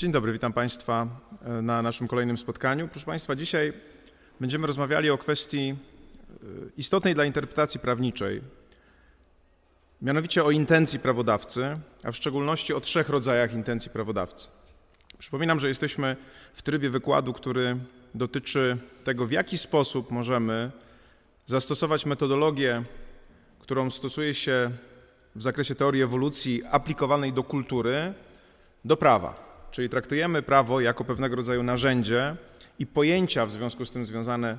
Dzień dobry, witam Państwa e, na naszym kolejnym spotkaniu. Proszę Państwa, dzisiaj będziemy rozmawiali o kwestii e, istotnej dla interpretacji prawniczej, mianowicie o intencji prawodawcy, a w szczególności o trzech rodzajach intencji prawodawcy. Przypominam, że jesteśmy w trybie wykładu, który dotyczy tego, w jaki sposób możemy zastosować metodologię, którą stosuje się w zakresie teorii ewolucji aplikowanej do kultury, do prawa. Czyli traktujemy prawo jako pewnego rodzaju narzędzie i pojęcia w związku z tym związane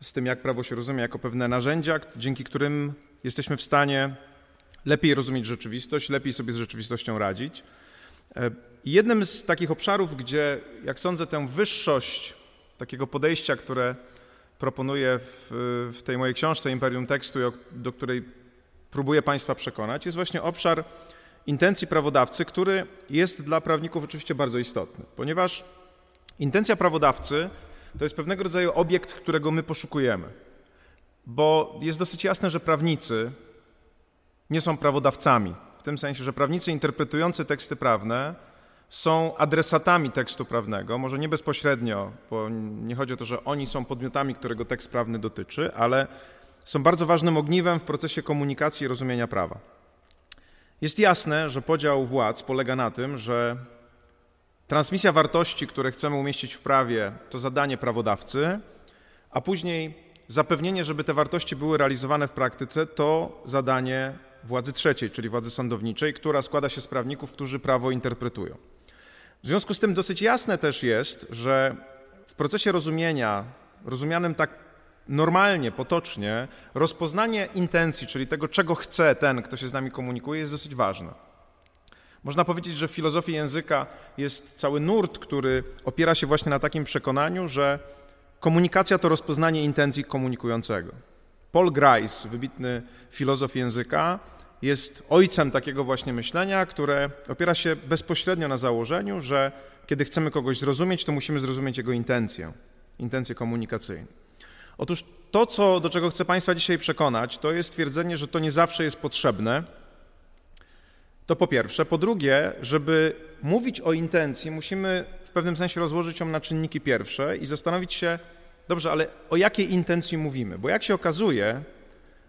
z tym, jak prawo się rozumie, jako pewne narzędzia, dzięki którym jesteśmy w stanie lepiej rozumieć rzeczywistość, lepiej sobie z rzeczywistością radzić. E, jednym z takich obszarów, gdzie, jak sądzę, tę wyższość takiego podejścia, które proponuję w, w tej mojej książce Imperium Tekstu, do której próbuję Państwa przekonać, jest właśnie obszar intencji prawodawcy, który jest dla prawników oczywiście bardzo istotny, ponieważ intencja prawodawcy to jest pewnego rodzaju obiekt, którego my poszukujemy. Bo jest dosyć jasne, że prawnicy nie są prawodawcami, w tym sensie, że prawnicy interpretujący teksty prawne są adresatami tekstu prawnego, może nie bezpośrednio, bo nie chodzi o to, że oni są podmiotami, którego tekst prawny dotyczy, ale są bardzo ważnym ogniwem w procesie komunikacji i rozumienia prawa. Jest jasne, że podział władz polega na tym, że transmisja wartości, które chcemy umieścić w prawie, to zadanie prawodawcy, a później zapewnienie, żeby te wartości były realizowane w praktyce, to zadanie władzy trzeciej, czyli władzy sądowniczej, która składa się z prawników, którzy prawo interpretują. W związku z tym dosyć jasne też jest, że w procesie rozumienia, rozumianym tak normalnie, potocznie, rozpoznanie intencji, czyli tego, czego chce ten, kto się z nami komunikuje, jest dosyć ważne. Można powiedzieć, że w filozofii języka jest cały nurt, który opiera się właśnie na takim przekonaniu, że komunikacja to rozpoznanie intencji komunikującego. Paul Grice, wybitny filozof języka, jest ojcem takiego właśnie myślenia, które opiera się bezpośrednio na założeniu, że kiedy chcemy kogoś zrozumieć, to musimy zrozumieć jego intencję, intencję komunikacyjną. Otóż to, co, do czego chcę Państwa dzisiaj przekonać, to jest twierdzenie, że to nie zawsze jest potrzebne. To po pierwsze. Po drugie, żeby mówić o intencji, musimy w pewnym sensie rozłożyć ją na czynniki pierwsze i zastanowić się, dobrze, ale o jakiej intencji mówimy? Bo jak się okazuje,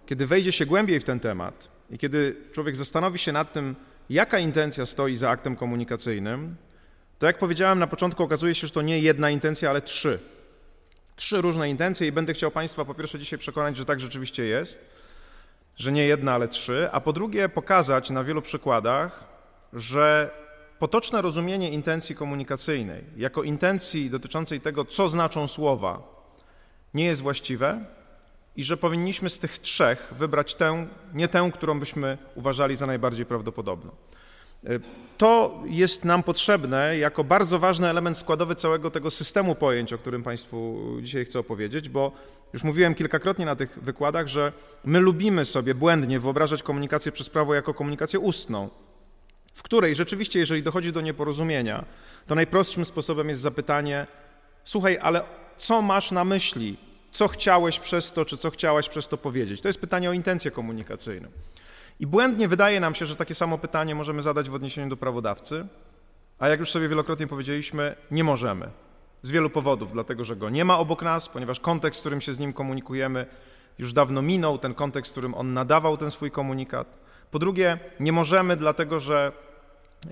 kiedy wejdzie się głębiej w ten temat i kiedy człowiek zastanowi się nad tym, jaka intencja stoi za aktem komunikacyjnym, to jak powiedziałem na początku, okazuje się, że to nie jedna intencja, ale trzy trzy różne intencje i będę chciał Państwa po pierwsze dzisiaj przekonać, że tak rzeczywiście jest, że nie jedna, ale trzy, a po drugie pokazać na wielu przykładach, że potoczne rozumienie intencji komunikacyjnej jako intencji dotyczącej tego, co znaczą słowa, nie jest właściwe i że powinniśmy z tych trzech wybrać tę, nie tę, którą byśmy uważali za najbardziej prawdopodobną. To jest nam potrzebne jako bardzo ważny element składowy całego tego systemu pojęć, o którym Państwu dzisiaj chcę opowiedzieć, bo już mówiłem kilkakrotnie na tych wykładach, że my lubimy sobie błędnie wyobrażać komunikację przez prawo jako komunikację ustną, w której rzeczywiście, jeżeli dochodzi do nieporozumienia, to najprostszym sposobem jest zapytanie: Słuchaj, ale co masz na myśli? Co chciałeś przez to, czy co chciałaś przez to powiedzieć? To jest pytanie o intencję komunikacyjną. I błędnie wydaje nam się, że takie samo pytanie możemy zadać w odniesieniu do prawodawcy, a jak już sobie wielokrotnie powiedzieliśmy, nie możemy. Z wielu powodów, dlatego że go nie ma obok nas, ponieważ kontekst, w którym się z nim komunikujemy, już dawno minął, ten kontekst, w którym on nadawał ten swój komunikat. Po drugie, nie możemy, dlatego że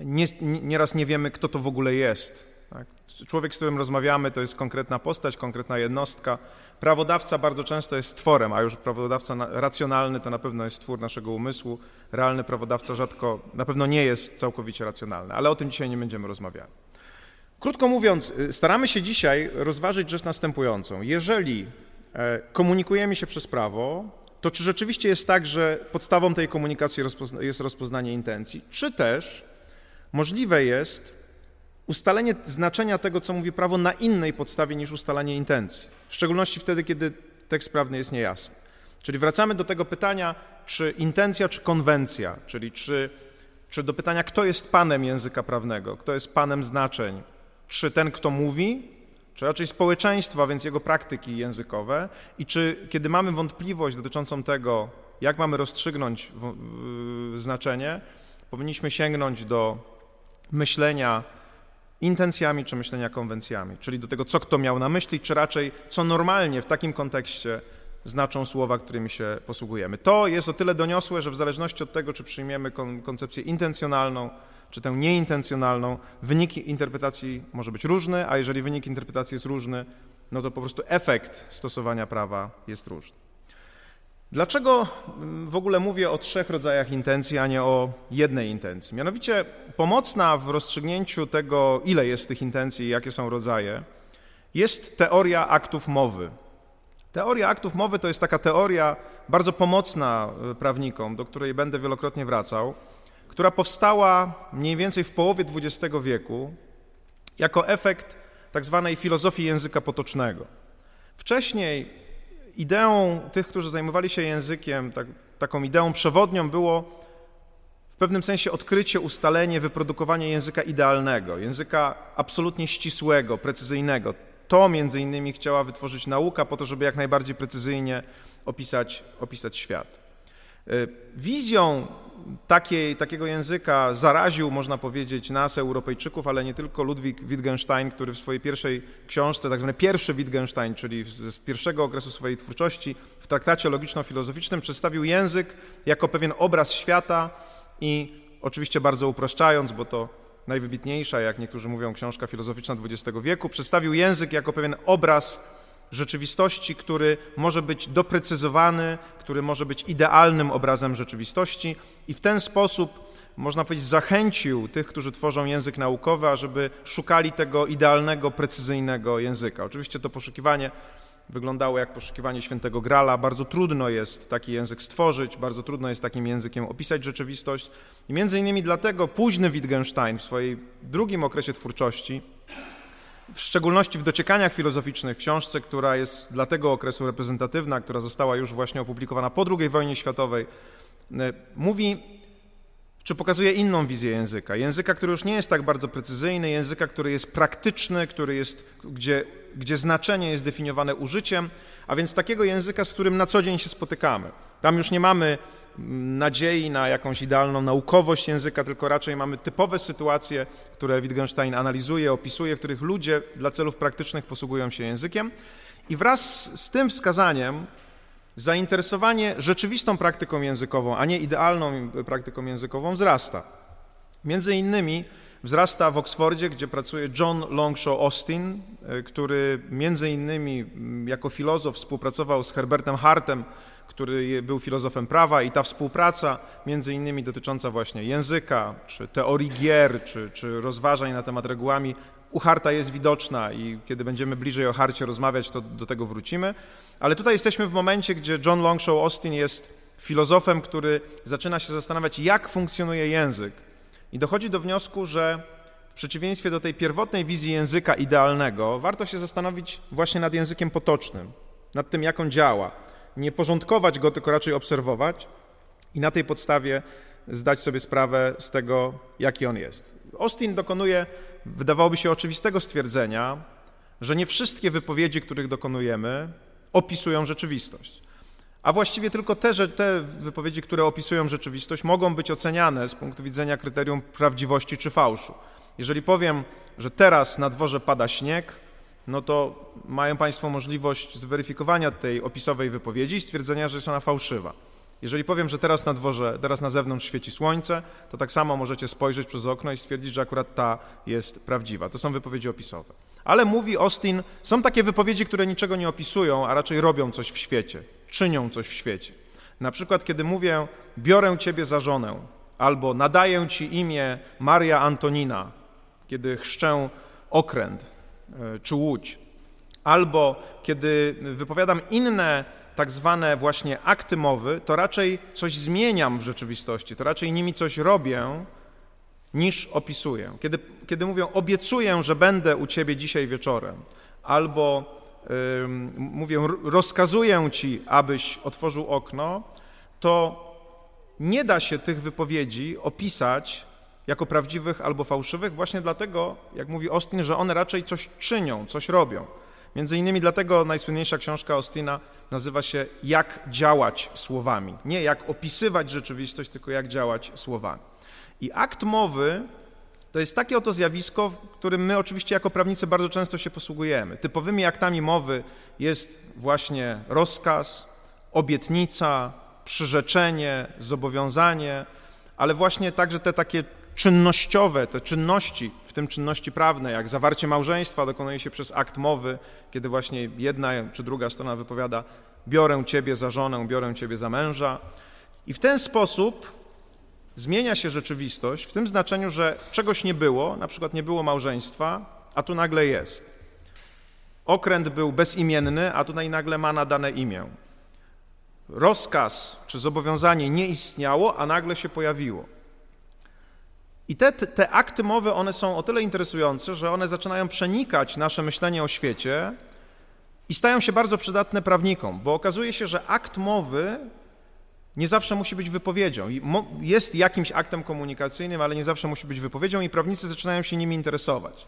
nie, nieraz nie wiemy, kto to w ogóle jest. Tak? Człowiek, z którym rozmawiamy, to jest konkretna postać, konkretna jednostka. Prawodawca bardzo często jest tworem, a już prawodawca racjonalny to na pewno jest twór naszego umysłu. Realny prawodawca rzadko, na pewno nie jest całkowicie racjonalny, ale o tym dzisiaj nie będziemy rozmawiali. Krótko mówiąc, y, staramy się dzisiaj rozważyć rzecz następującą. Jeżeli e, komunikujemy się przez prawo, to czy rzeczywiście jest tak, że podstawą tej komunikacji jest rozpoznanie intencji, czy też możliwe jest ustalenie znaczenia tego, co mówi prawo, na innej podstawie niż ustalanie intencji, w szczególności wtedy, kiedy tekst prawny jest niejasny. Czyli wracamy do tego pytania, czy intencja, czy konwencja, czyli czy, czy do pytania, kto jest panem języka prawnego, kto jest panem znaczeń, czy ten, kto mówi, czy raczej społeczeństwa, więc jego praktyki językowe, i czy kiedy mamy wątpliwość dotyczącą tego, jak mamy rozstrzygnąć znaczenie, powinniśmy sięgnąć do myślenia intencjami czy myślenia konwencjami, czyli do tego, co kto miał na myśli, czy raczej co normalnie w takim kontekście znaczą słowa, którymi się posługujemy. To jest o tyle doniosłe, że w zależności od tego, czy przyjmiemy kon koncepcję intencjonalną, czy tę nieintencjonalną, wynik interpretacji może być różny, a jeżeli wynik interpretacji jest różny, no to po prostu efekt stosowania prawa jest różny. Dlaczego mm, w ogóle mówię o trzech rodzajach intencji, a nie o jednej intencji? Mianowicie pomocna w rozstrzygnięciu tego, ile jest tych intencji i jakie są rodzaje, jest teoria aktów mowy. Teoria aktów mowy to jest taka teoria bardzo pomocna e, prawnikom, do której będę wielokrotnie wracał, która powstała mniej więcej w połowie XX wieku jako efekt tak zwanej filozofii języka potocznego. Wcześniej ideą tych, którzy zajmowali się językiem, tak, taką ideą przewodnią było w pewnym sensie odkrycie, ustalenie, wyprodukowanie języka idealnego, języka absolutnie ścisłego, precyzyjnego. To między innymi chciała wytworzyć nauka po to, żeby jak najbardziej precyzyjnie opisać, opisać świat. Y, wizją takiej, takiego języka zaraził, można powiedzieć, nas, Europejczyków, ale nie tylko Ludwik Wittgenstein, który w swojej pierwszej książce, tak zwany pierwszy Wittgenstein, czyli z pierwszego okresu swojej twórczości, w traktacie logiczno-filozoficznym przedstawił język jako pewien obraz świata i oczywiście bardzo upraszczając, bo to najwybitniejsza, jak niektórzy mówią, książka filozoficzna XX wieku, przedstawił język jako pewien obraz rzeczywistości, który może być doprecyzowany, który może być idealnym obrazem rzeczywistości i w ten sposób, można powiedzieć, zachęcił tych, którzy tworzą język naukowy, ażeby szukali tego idealnego, precyzyjnego języka. Oczywiście to poszukiwanie wyglądało jak poszukiwanie świętego grala. Bardzo trudno jest taki język stworzyć, bardzo trudno jest takim językiem opisać rzeczywistość. I między innymi dlatego późny Wittgenstein w swojej drugim okresie twórczości w szczególności w dociekaniach filozoficznych, książce, która jest dla tego okresu reprezentatywna, która została już właśnie opublikowana po II wojnie światowej, e, mówi, czy pokazuje inną wizję języka. Języka, który już nie jest tak bardzo precyzyjny, języka, który jest praktyczny, który jest, gdzie, gdzie znaczenie jest definiowane użyciem, a więc takiego języka, z którym na co dzień się spotykamy. Tam już nie mamy nadziei na jakąś idealną naukowość języka, tylko raczej mamy typowe sytuacje, które Wittgenstein analizuje, opisuje, w których ludzie dla celów praktycznych posługują się językiem. I wraz z tym wskazaniem zainteresowanie rzeczywistą praktyką językową, a nie idealną praktyką językową wzrasta. Między innymi wzrasta w Oksfordzie, gdzie pracuje John Longshaw Austin, e, który między innymi jako filozof współpracował z Herbertem Hartem, który był filozofem prawa i ta współpraca, między innymi dotycząca właśnie języka, czy teorii gier, czy, czy rozważań na temat regułami, u Harta jest widoczna i kiedy będziemy bliżej o Harcie rozmawiać, to do tego wrócimy. Ale tutaj jesteśmy w momencie, gdzie John Longshaw Austin jest filozofem, który zaczyna się zastanawiać, jak funkcjonuje język i dochodzi do wniosku, że w przeciwieństwie do tej pierwotnej wizji języka idealnego, warto się zastanowić właśnie nad językiem potocznym, nad tym, jak on działa nie porządkować go, tylko raczej obserwować i na tej podstawie zdać sobie sprawę z tego, jaki on jest. Austin dokonuje, wydawałoby się oczywistego stwierdzenia, że nie wszystkie wypowiedzi, których dokonujemy, opisują rzeczywistość. A właściwie tylko te, że te wypowiedzi, które opisują rzeczywistość, mogą być oceniane z punktu widzenia kryterium prawdziwości czy fałszu. Jeżeli powiem, że teraz na dworze pada śnieg, no to mają Państwo możliwość zweryfikowania tej opisowej wypowiedzi i stwierdzenia, że jest ona fałszywa. Jeżeli powiem, że teraz na dworze, teraz na zewnątrz świeci słońce, to tak samo możecie spojrzeć przez okno i stwierdzić, że akurat ta jest prawdziwa. To są wypowiedzi opisowe. Ale mówi Austin, są takie wypowiedzi, które niczego nie opisują, a raczej robią coś w świecie, czynią coś w świecie. Na przykład, kiedy mówię, biorę ciebie za żonę, albo nadaję ci imię Maria Antonina, kiedy chrzczę okręt, czy łódź. Albo kiedy wypowiadam inne tak zwane właśnie akty mowy, to raczej coś zmieniam w rzeczywistości, to raczej nimi coś robię, niż opisuję. Kiedy, kiedy mówię, obiecuję, że będę u ciebie dzisiaj wieczorem, albo yy, mówię, rozkazuję ci, abyś otworzył okno, to nie da się tych wypowiedzi opisać jako prawdziwych albo fałszywych, właśnie dlatego, jak mówi Austin, że one raczej coś czynią, coś robią. Między innymi dlatego najsłynniejsza książka Austina nazywa się Jak działać słowami. Nie jak opisywać rzeczywistość, tylko jak działać słowami. I akt mowy to jest takie oto zjawisko, którym my oczywiście jako prawnicy bardzo często się posługujemy. Typowymi aktami mowy jest właśnie rozkaz, obietnica, przyrzeczenie, zobowiązanie, ale właśnie także te takie czynnościowe, te czynności, w tym czynności prawne, jak zawarcie małżeństwa dokonuje się przez akt mowy, kiedy właśnie jedna czy druga strona wypowiada biorę ciebie za żonę, biorę ciebie za męża. I w ten sposób zmienia się rzeczywistość w tym znaczeniu, że czegoś nie było, na przykład nie było małżeństwa, a tu nagle jest. Okręt był bezimienny, a tutaj nagle ma nadane imię. Rozkaz czy zobowiązanie nie istniało, a nagle się pojawiło. I te, te akty mowy, one są o tyle interesujące, że one zaczynają przenikać nasze myślenie o świecie i stają się bardzo przydatne prawnikom, bo okazuje się, że akt mowy nie zawsze musi być wypowiedzią. Jest jakimś aktem komunikacyjnym, ale nie zawsze musi być wypowiedzią i prawnicy zaczynają się nimi interesować.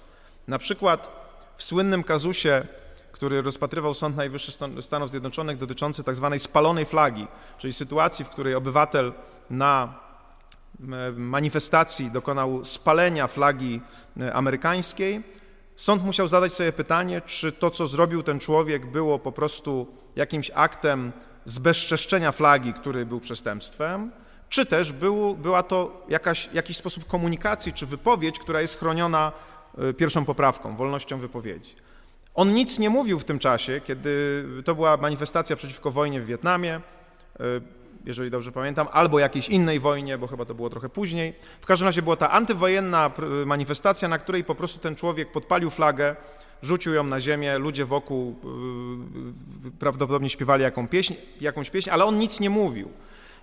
Na przykład w słynnym kazusie, który rozpatrywał Sąd Najwyższy Stanów Zjednoczonych dotyczący. Tak spalonej flagi, czyli sytuacji, w której obywatel na manifestacji dokonał spalenia flagi e, amerykańskiej, sąd musiał zadać sobie pytanie, czy to, co zrobił ten człowiek, było po prostu jakimś aktem zbezczeszczenia flagi, który był przestępstwem, czy też był, była to jakaś, jakiś sposób komunikacji czy wypowiedź, która jest chroniona e, pierwszą poprawką, wolnością wypowiedzi. On nic nie mówił w tym czasie, kiedy to była manifestacja przeciwko wojnie w Wietnamie, e, jeżeli dobrze pamiętam, albo jakiejś innej wojnie, bo chyba to było trochę później. W każdym razie była ta antywojenna manifestacja, na której po prostu ten człowiek podpalił flagę, rzucił ją na ziemię, ludzie wokół yy, prawdopodobnie śpiewali jaką pieśń, jakąś pieśń, ale on nic nie mówił.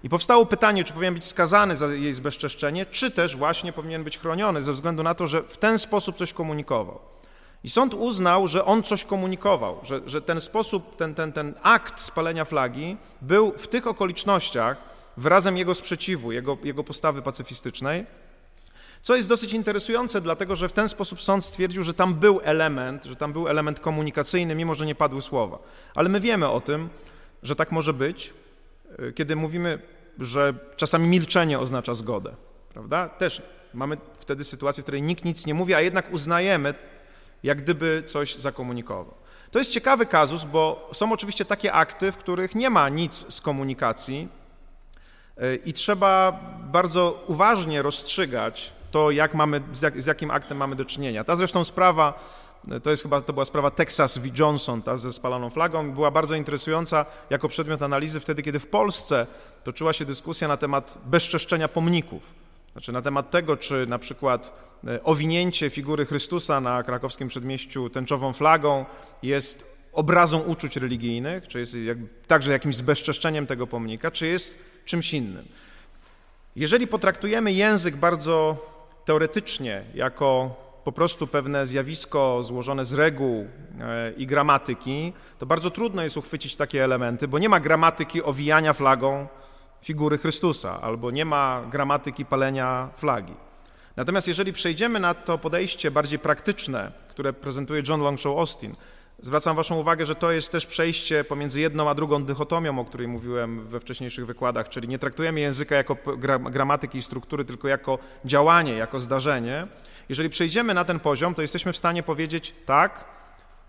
I powstało pytanie, czy powinien być skazany za jej zbezczeszczenie, czy też właśnie powinien być chroniony ze względu na to, że w ten sposób coś komunikował. I sąd uznał, że on coś komunikował, że, że ten sposób, ten, ten, ten akt spalenia flagi był w tych okolicznościach wyrazem jego sprzeciwu, jego, jego postawy pacyfistycznej, co jest dosyć interesujące, dlatego że w ten sposób sąd stwierdził, że tam był element, że tam był element komunikacyjny, mimo że nie padły słowa. Ale my wiemy o tym, że tak może być, e, kiedy mówimy, że czasami milczenie oznacza zgodę, prawda? Też mamy wtedy sytuację, w której nikt nic nie mówi, a jednak uznajemy, jak gdyby coś zakomunikował. To jest ciekawy kazus, bo są oczywiście takie akty, w których nie ma nic z komunikacji e, i trzeba bardzo uważnie rozstrzygać to, jak mamy, z, jak, z jakim aktem mamy do czynienia. Ta zresztą sprawa, e, to jest chyba, to była sprawa Texas v. Johnson, ta ze spaloną flagą, była bardzo interesująca jako przedmiot analizy wtedy, kiedy w Polsce toczyła się dyskusja na temat bezczeszczenia pomników. Znaczy na temat tego, czy na przykład e, owinięcie figury Chrystusa na krakowskim przedmieściu tęczową flagą jest obrazą uczuć religijnych, czy jest także jakimś zbezczeszczeniem tego pomnika, czy jest czymś innym. Jeżeli potraktujemy język bardzo teoretycznie jako po prostu pewne zjawisko złożone z reguł e, i gramatyki, to bardzo trudno jest uchwycić takie elementy, bo nie ma gramatyki owijania flagą figury Chrystusa, albo nie ma gramatyki palenia flagi. Natomiast jeżeli przejdziemy na to podejście bardziej praktyczne, które prezentuje John Longshaw Austin, zwracam Waszą uwagę, że to jest też przejście pomiędzy jedną a drugą dychotomią, o której mówiłem we wcześniejszych wykładach, czyli nie traktujemy języka jako gramatyki i struktury, tylko jako działanie, jako zdarzenie. Jeżeli przejdziemy na ten poziom, to jesteśmy w stanie powiedzieć tak,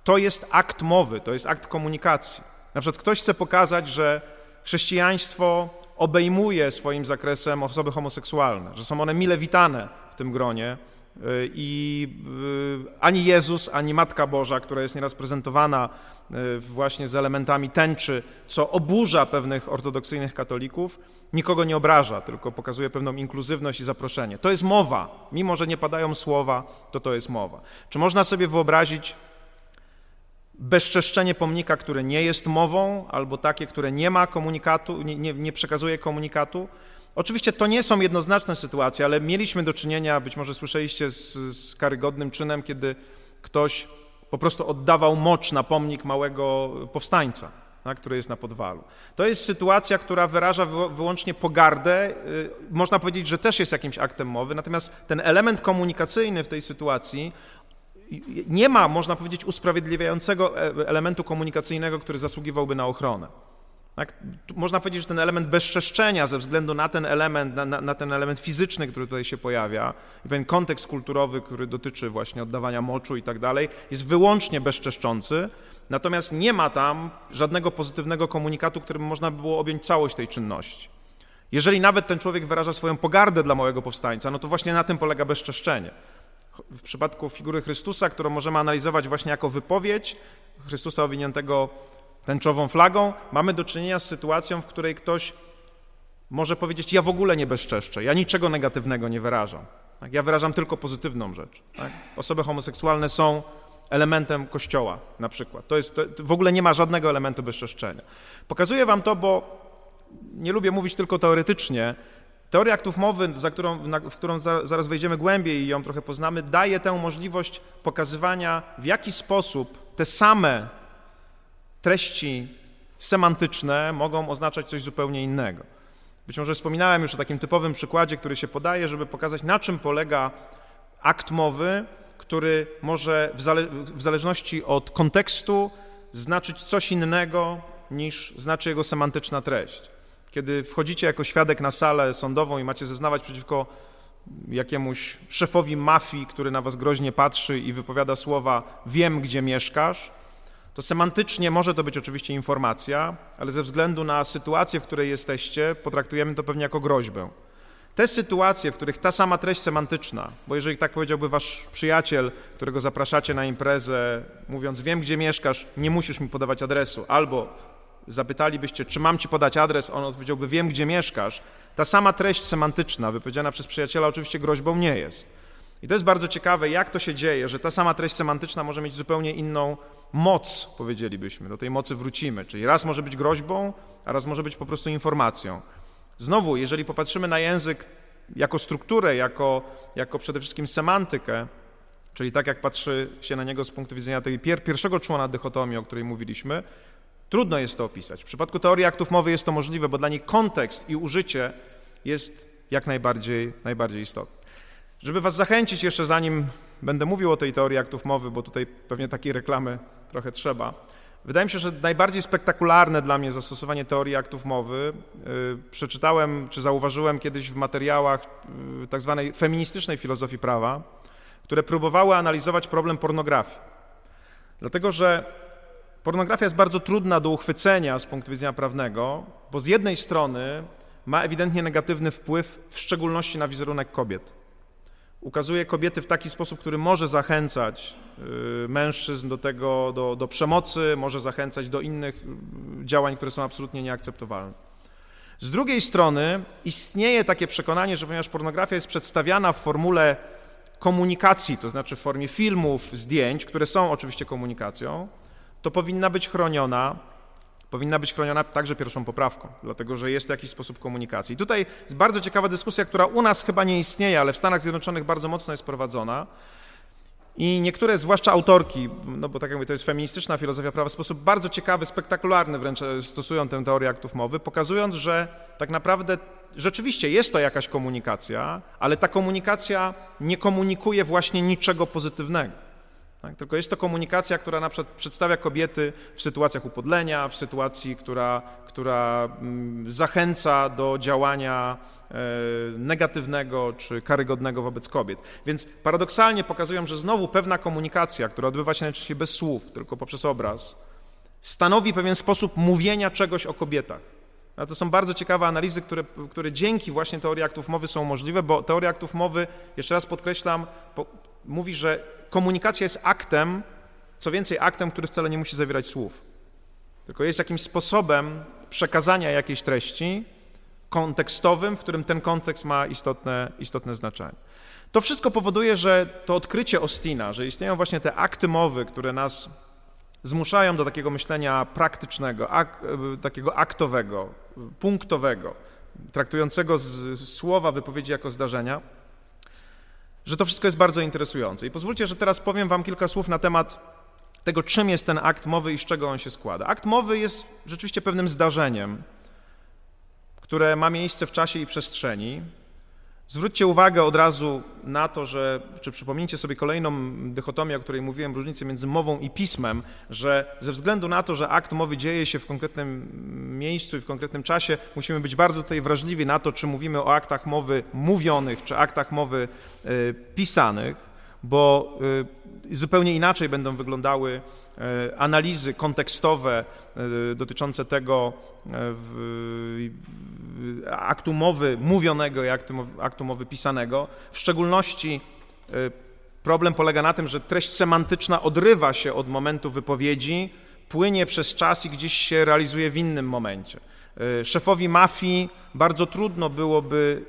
to jest akt mowy, to jest akt komunikacji. Na przykład ktoś chce pokazać, że chrześcijaństwo obejmuje swoim zakresem osoby homoseksualne, że są one mile witane w tym gronie y, i y, ani Jezus, ani Matka Boża, która jest nieraz prezentowana y, właśnie z elementami tęczy, co oburza pewnych ortodoksyjnych katolików, nikogo nie obraża, tylko pokazuje pewną inkluzywność i zaproszenie. To jest mowa. Mimo, że nie padają słowa, to to jest mowa. Czy można sobie wyobrazić bezczeszczenie pomnika, które nie jest mową, albo takie, które nie ma komunikatu, nie, nie, nie, przekazuje komunikatu. Oczywiście to nie są jednoznaczne sytuacje, ale mieliśmy do czynienia, być może słyszeliście, z, z karygodnym czynem, kiedy ktoś po prostu oddawał mocz na pomnik małego powstańca, tak, który jest na podwalu. To jest sytuacja, która wyraża wyłącznie pogardę. Y, można powiedzieć, że też jest jakimś aktem mowy, natomiast ten element komunikacyjny w tej sytuacji, nie ma, można powiedzieć, usprawiedliwiającego e, elementu komunikacyjnego, który zasługiwałby na ochronę. Tak? Można powiedzieć, że ten element bezczeszczenia ze względu na ten element, na, na, ten element fizyczny, który tutaj się pojawia i pewien kontekst kulturowy, który dotyczy właśnie oddawania moczu i tak dalej, jest wyłącznie bezczeszczący, natomiast nie ma tam żadnego pozytywnego komunikatu, którym można by było objąć całość tej czynności. Jeżeli nawet ten człowiek wyraża swoją pogardę dla małego powstańca, no to właśnie na tym polega bezczeszczenie. W przypadku figury Chrystusa, którą możemy analizować właśnie jako wypowiedź Chrystusa owiniętego tęczową flagą, mamy do czynienia z sytuacją, w której ktoś może powiedzieć: Ja w ogóle nie bezczeszczę, ja niczego negatywnego nie wyrażam. Tak? Ja wyrażam tylko pozytywną rzecz. Tak? Osoby homoseksualne są elementem kościoła, na przykład. To jest, to w ogóle nie ma żadnego elementu bezczeszczenia. Pokazuję Wam to, bo nie lubię mówić tylko teoretycznie. Teoria aktów mowy, za którą, na, w którą zaraz wejdziemy głębiej i ją trochę poznamy, daje tę możliwość pokazywania, w jaki sposób te same treści semantyczne mogą oznaczać coś zupełnie innego. Być może wspominałem już o takim typowym przykładzie, który się podaje, żeby pokazać, na czym polega akt mowy, który może w, zale w zależności od kontekstu znaczyć coś innego niż znaczy jego semantyczna treść. Kiedy wchodzicie jako świadek na salę sądową i macie zeznawać przeciwko jakiemuś szefowi mafii, który na was groźnie patrzy i wypowiada słowa wiem, gdzie mieszkasz, to semantycznie może to być oczywiście informacja, ale ze względu na sytuację, w której jesteście, potraktujemy to pewnie jako groźbę. Te sytuacje, w których ta sama treść semantyczna, bo jeżeli tak powiedziałby wasz przyjaciel, którego zapraszacie na imprezę, mówiąc wiem, gdzie mieszkasz, nie musisz mi podawać adresu, albo zapytalibyście, czy mam ci podać adres, on odpowiedziałby wiem, gdzie mieszkasz, ta sama treść semantyczna, wypowiedziana przez przyjaciela, oczywiście groźbą nie jest. I to jest bardzo ciekawe, jak to się dzieje, że ta sama treść semantyczna może mieć zupełnie inną moc, powiedzielibyśmy, do tej mocy wrócimy. Czyli raz może być groźbą, a raz może być po prostu informacją. Znowu, jeżeli popatrzymy na język jako strukturę, jako, jako przede wszystkim semantykę, czyli tak jak patrzy się na niego z punktu widzenia pier pierwszego człona dychotomii, o której mówiliśmy, trudno jest to opisać. W przypadku teorii aktów mowy jest to możliwe, bo dla niej kontekst i użycie jest jak najbardziej, najbardziej istotny. Żeby Was zachęcić jeszcze zanim będę mówił o tej teorii aktów mowy, bo tutaj pewnie takiej reklamy trochę trzeba. Wydaje mi się, że najbardziej spektakularne dla mnie zastosowanie teorii aktów mowy yy, przeczytałem czy zauważyłem kiedyś w materiałach yy, tak zwanej feministycznej filozofii prawa, które próbowały analizować problem pornografii. Dlatego, że pornografia jest bardzo trudna do uchwycenia z punktu widzenia prawnego, bo z jednej strony ma ewidentnie negatywny wpływ, w szczególności na wizerunek kobiet ukazuje kobiety w taki sposób, który może zachęcać y, mężczyzn do tego, do, do przemocy, może zachęcać do innych y, działań, które są absolutnie nieakceptowalne. Z drugiej strony istnieje takie przekonanie, że ponieważ pornografia jest przedstawiana w formule komunikacji, to znaczy w formie filmów, zdjęć, które są oczywiście komunikacją, to powinna być chroniona powinna być chroniona także pierwszą poprawką, dlatego że jest to jakiś sposób komunikacji. I tutaj jest bardzo ciekawa dyskusja, która u nas chyba nie istnieje, ale w Stanach Zjednoczonych bardzo mocno jest prowadzona. I niektóre, zwłaszcza autorki, no bo tak jak mówię, to jest feministyczna filozofia prawa, w sposób bardzo ciekawy, spektakularny wręcz e, stosują tę teorię aktów mowy, pokazując, że tak naprawdę rzeczywiście jest to jakaś komunikacja, ale ta komunikacja nie komunikuje właśnie niczego pozytywnego. Tak? Tylko jest to komunikacja, która na przykład przedstawia kobiety w sytuacjach upodlenia, w sytuacji, która, która mm, zachęca do działania e, negatywnego czy karygodnego wobec kobiet. Więc paradoksalnie pokazują, że znowu pewna komunikacja, która odbywa się najczęściej bez słów, tylko poprzez obraz, stanowi pewien sposób mówienia czegoś o kobietach. A to są bardzo ciekawe analizy, które, które dzięki właśnie teorii aktów mowy są możliwe, bo teoria aktów mowy, jeszcze raz podkreślam, po, mówi, że komunikacja jest aktem, co więcej, aktem, który wcale nie musi zawierać słów, tylko jest jakimś sposobem przekazania jakiejś treści kontekstowym, w którym ten kontekst ma istotne, istotne znaczenie. To wszystko powoduje, że to odkrycie Ostina, że istnieją właśnie te akty mowy, które nas zmuszają do takiego myślenia praktycznego, ak, takiego aktowego, punktowego, traktującego z, słowa wypowiedzi jako zdarzenia, że to wszystko jest bardzo interesujące. I pozwólcie, że teraz powiem Wam kilka słów na temat tego, czym jest ten akt mowy i z czego on się składa. Akt mowy jest rzeczywiście pewnym zdarzeniem, które ma miejsce w czasie i przestrzeni, Zwróćcie uwagę od razu na to, że, czy przypomnijcie sobie kolejną dychotomię, o której mówiłem, różnicę między mową i pismem, że ze względu na to, że akt mowy dzieje się w konkretnym miejscu i w konkretnym czasie, musimy być bardzo tutaj wrażliwi na to, czy mówimy o aktach mowy mówionych, czy aktach mowy y, pisanych, bo y, zupełnie inaczej będą wyglądały analizy kontekstowe dotyczące tego aktu mowy mówionego i aktu mowy pisanego. W szczególności problem polega na tym, że treść semantyczna odrywa się od momentu wypowiedzi, płynie przez czas i gdzieś się realizuje w innym momencie. Szefowi mafii bardzo trudno byłoby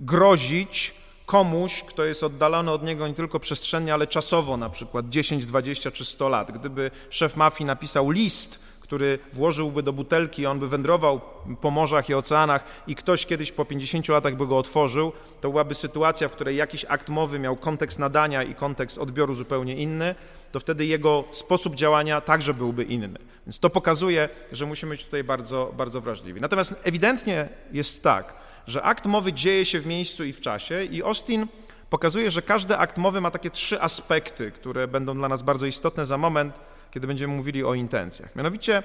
grozić komuś, kto jest oddalony od niego nie tylko przestrzennie, ale czasowo, na przykład 10, 20 czy 100 lat. Gdyby szef mafii napisał list, który włożyłby do butelki, on by wędrował po morzach i oceanach i ktoś kiedyś po 50 latach by go otworzył, to byłaby sytuacja, w której jakiś akt mowy miał kontekst nadania i kontekst odbioru zupełnie inny, to wtedy jego sposób działania także byłby inny. Więc to pokazuje, że musimy być tutaj bardzo, bardzo wrażliwi. Natomiast ewidentnie jest tak, że akt mowy dzieje się w miejscu i w czasie i Austin pokazuje, że każdy akt mowy ma takie trzy aspekty, które będą dla nas bardzo istotne za moment, kiedy będziemy mówili o intencjach. Mianowicie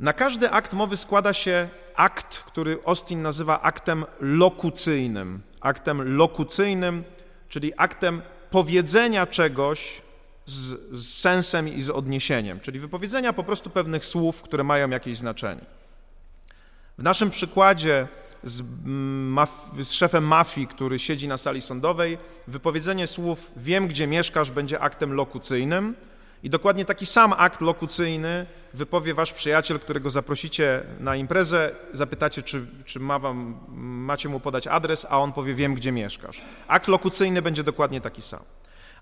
na każdy akt mowy składa się akt, który Austin nazywa aktem lokucyjnym. Aktem lokucyjnym, czyli aktem powiedzenia czegoś z, z, sensem i z odniesieniem, czyli wypowiedzenia po prostu pewnych słów, które mają jakieś znaczenie. W naszym przykładzie z, maf- z szefem mafii, który siedzi na sali sądowej, wypowiedzenie słów wiem, gdzie mieszkasz będzie aktem lokucyjnym, i dokładnie taki sam akt lokucyjny wypowie wasz przyjaciel, którego zaprosicie na imprezę, zapytacie, czy, czy ma wam, macie mu podać adres, a on powie, wiem, gdzie mieszkasz. Akt lokucyjny będzie dokładnie taki sam.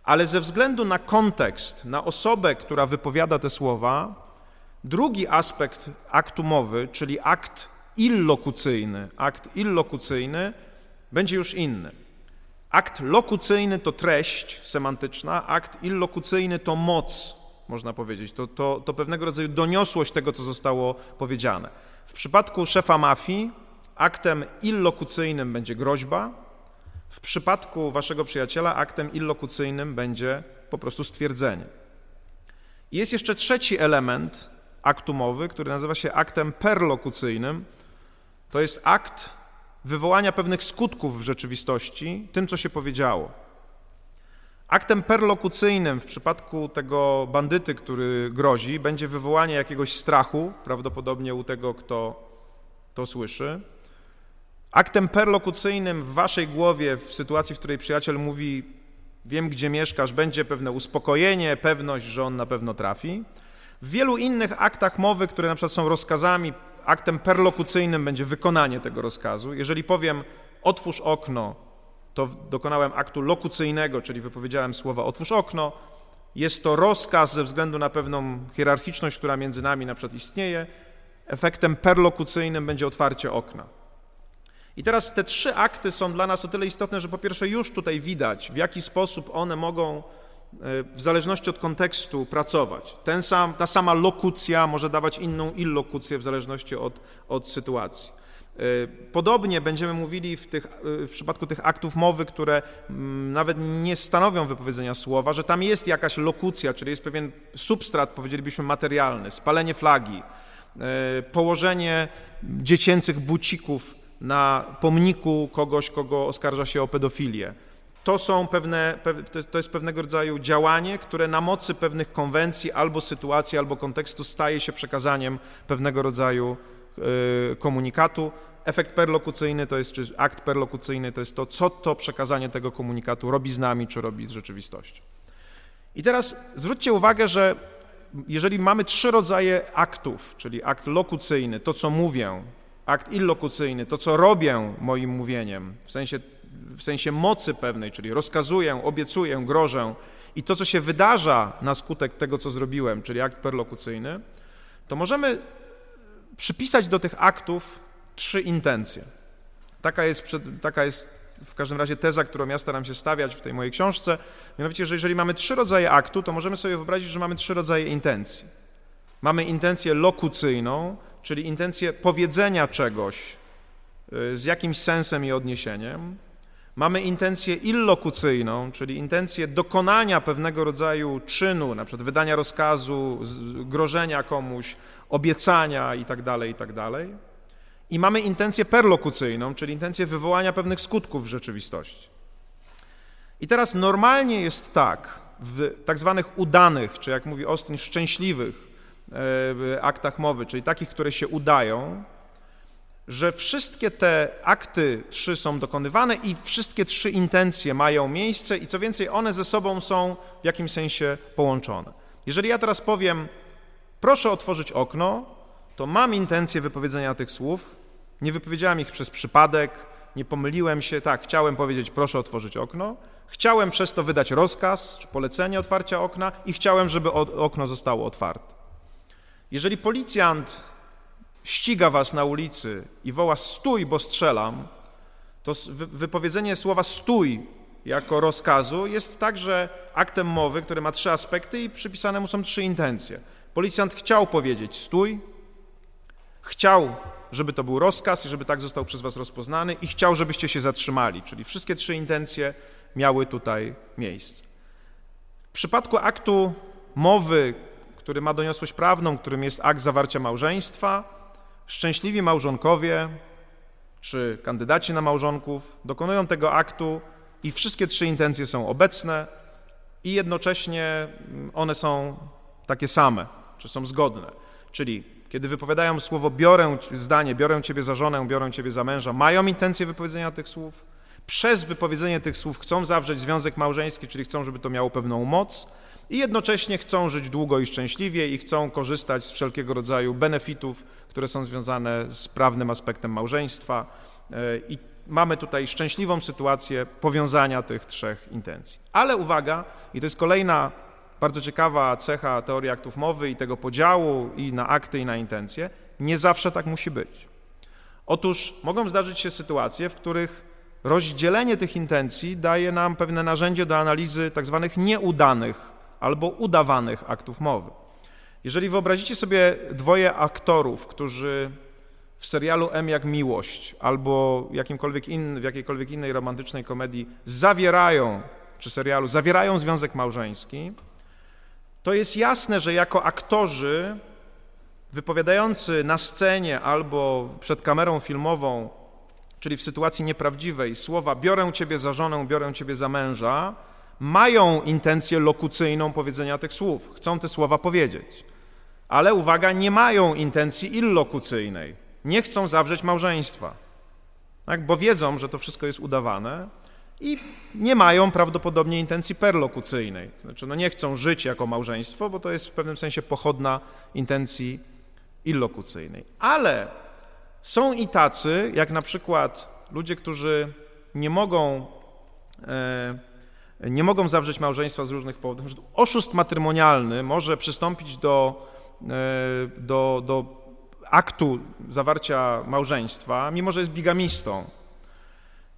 Ale ze względu na kontekst, na osobę, która wypowiada te słowa, drugi aspekt aktu mowy, czyli akt illokucyjny, akt illokucyjny będzie już inny. Akt lokucyjny to treść semantyczna, akt illokucyjny to moc, można powiedzieć, to, to, to pewnego rodzaju doniosłość tego, co zostało powiedziane. W przypadku szefa mafii aktem illokucyjnym będzie groźba, w przypadku waszego przyjaciela aktem illokucyjnym będzie po prostu stwierdzenie. Jest jeszcze trzeci element aktu mowy, który nazywa się aktem perlokucyjnym. To jest akt wywołania pewnych skutków w rzeczywistości tym, co się powiedziało. Aktem perlokucyjnym w przypadku tego bandyty, który grozi, będzie wywołanie jakiegoś strachu, prawdopodobnie u tego, kto to słyszy. Aktem perlokucyjnym w waszej głowie, w sytuacji, w której przyjaciel mówi, wiem gdzie mieszkasz, będzie pewne uspokojenie, pewność, że on na pewno trafi. W wielu innych aktach mowy, które na przykład są rozkazami, aktem perlokucyjnym będzie wykonanie tego rozkazu. Jeżeli powiem otwórz okno, to dokonałem aktu lokucyjnego, czyli wypowiedziałem słowa otwórz okno. Jest to rozkaz ze względu na pewną hierarchiczność, która między nami na przykład istnieje. Efektem perlokucyjnym będzie otwarcie okna. I teraz te trzy akty są dla nas o tyle istotne, że po pierwsze już tutaj widać, w jaki sposób one mogą w zależności od kontekstu pracować. Ten sam, ta sama lokucja może dawać inną illokucję w zależności od, od sytuacji. E, podobnie będziemy mówili w, tych, e, w przypadku tych aktów mowy, które mm, nawet nie stanowią wypowiedzenia słowa, że tam jest jakaś lokucja, czyli jest pewien substrat, powiedzielibyśmy, materialny, spalenie flagi, e, położenie dziecięcych bucików na pomniku kogoś, kogo oskarża się o pedofilię to, są pewne, to jest pewnego rodzaju działanie, które na mocy pewnych konwencji albo sytuacji, albo kontekstu staje się przekazaniem pewnego rodzaju e, komunikatu. Efekt perlokucyjny to jest, czy akt perlokucyjny to jest to, co to przekazanie tego komunikatu robi z nami, czy robi z rzeczywistością. I teraz zwróćcie uwagę, że jeżeli mamy trzy rodzaje aktów, czyli akt lokucyjny, to co mówię, akt illokucyjny, to co robię moim mówieniem, w sensie w sensie mocy pewnej, czyli rozkazuję, obiecuję, grożę i to, co się wydarza na skutek tego, co zrobiłem, czyli akt perlokucyjny, to możemy przypisać do tych aktów trzy intencje. Taka jest, taka jest w każdym razie teza, którą ja staram się stawiać w tej mojej książce, mianowicie, że jeżeli mamy trzy rodzaje aktu, to możemy sobie wyobrazić, że mamy trzy rodzaje intencji. Mamy intencję lokucyjną, czyli intencję powiedzenia czegoś y, z jakimś sensem i odniesieniem. Mamy intencję illokucyjną, czyli intencję dokonania pewnego rodzaju czynu, na przykład wydania rozkazu, grożenia komuś, obiecania itd., tak itd. Tak I mamy intencję perlokucyjną, czyli intencję wywołania pewnych skutków w rzeczywistości. I teraz normalnie jest tak, w tak zwanych udanych, czy jak mówi Austin, szczęśliwych e, aktach mowy, czyli takich, które się udają, że wszystkie te akty trzy są dokonywane i wszystkie trzy intencje mają miejsce i co więcej, one ze sobą są w jakimś sensie połączone. Jeżeli ja teraz powiem, proszę otworzyć okno, to mam intencję wypowiedzenia tych słów, nie wypowiedziałem ich przez przypadek, nie pomyliłem się, tak, chciałem powiedzieć, proszę otworzyć okno, chciałem przez to wydać rozkaz czy polecenie otwarcia okna i chciałem, żeby okno zostało otwarte. Jeżeli policjant ściga was na ulicy i woła stój, bo strzelam, to wypowiedzenie słowa stój jako rozkazu jest także aktem mowy, który ma trzy aspekty i przypisane mu są trzy intencje. Policjant chciał powiedzieć stój, chciał, żeby to był rozkaz i żeby tak został przez was rozpoznany i chciał, żebyście się zatrzymali, czyli wszystkie trzy intencje miały tutaj miejsce. W przypadku aktu mowy, który ma doniosłość prawną, którym jest akt zawarcia małżeństwa, Szczęśliwi małżonkowie czy kandydaci na małżonków dokonują tego aktu i wszystkie trzy intencje są obecne i jednocześnie mm, one są takie same, czy są zgodne. Czyli kiedy wypowiadają słowo biorę, zdanie, biorę ciebie za żonę, biorę ciebie za męża, mają intencję wypowiedzenia tych słów, przez wypowiedzenie tych słów chcą zawrzeć związek małżeński, czyli chcą, żeby to miało pewną moc, i jednocześnie chcą żyć długo i szczęśliwie i chcą korzystać z wszelkiego rodzaju benefitów, które są związane z prawnym aspektem małżeństwa. E, I mamy tutaj szczęśliwą sytuację powiązania tych trzech intencji. Ale uwaga, i to jest kolejna bardzo ciekawa cecha teorii aktów mowy i tego podziału i na akty, i na intencje, nie zawsze tak musi być. Otóż mogą zdarzyć się sytuacje, w których rozdzielenie tych intencji daje nam pewne narzędzie do analizy tak zwanych nieudanych albo udawanych aktów mowy. Jeżeli wyobrazicie sobie dwoje aktorów, którzy w serialu M jak miłość albo jakimkolwiek w jakiejkolwiek innej romantycznej komedii zawierają, czy serialu, zawierają związek małżeński, to jest jasne, że jako aktorzy wypowiadający na scenie albo przed kamerą filmową, czyli w sytuacji nieprawdziwej, słowa biorę ciebie za żonę, biorę ciebie za męża, mają intencję lokucyjną powiedzenia tych słów, chcą te słowa powiedzieć. Ale uwaga, nie mają intencji illokucyjnej, nie chcą zawrzeć małżeństwa, tak? bo wiedzą, że to wszystko jest udawane i nie mają prawdopodobnie intencji perlokucyjnej. Znaczy, no nie chcą żyć jako małżeństwo, bo to jest w pewnym sensie pochodna intencji illokucyjnej. Ale są i tacy, jak na przykład ludzie, którzy nie mogą e, nie mogą zawrzeć małżeństwa z różnych powodów. Oszust matrymonialny może przystąpić do, e, do, do aktu zawarcia małżeństwa, mimo że jest bigamistą.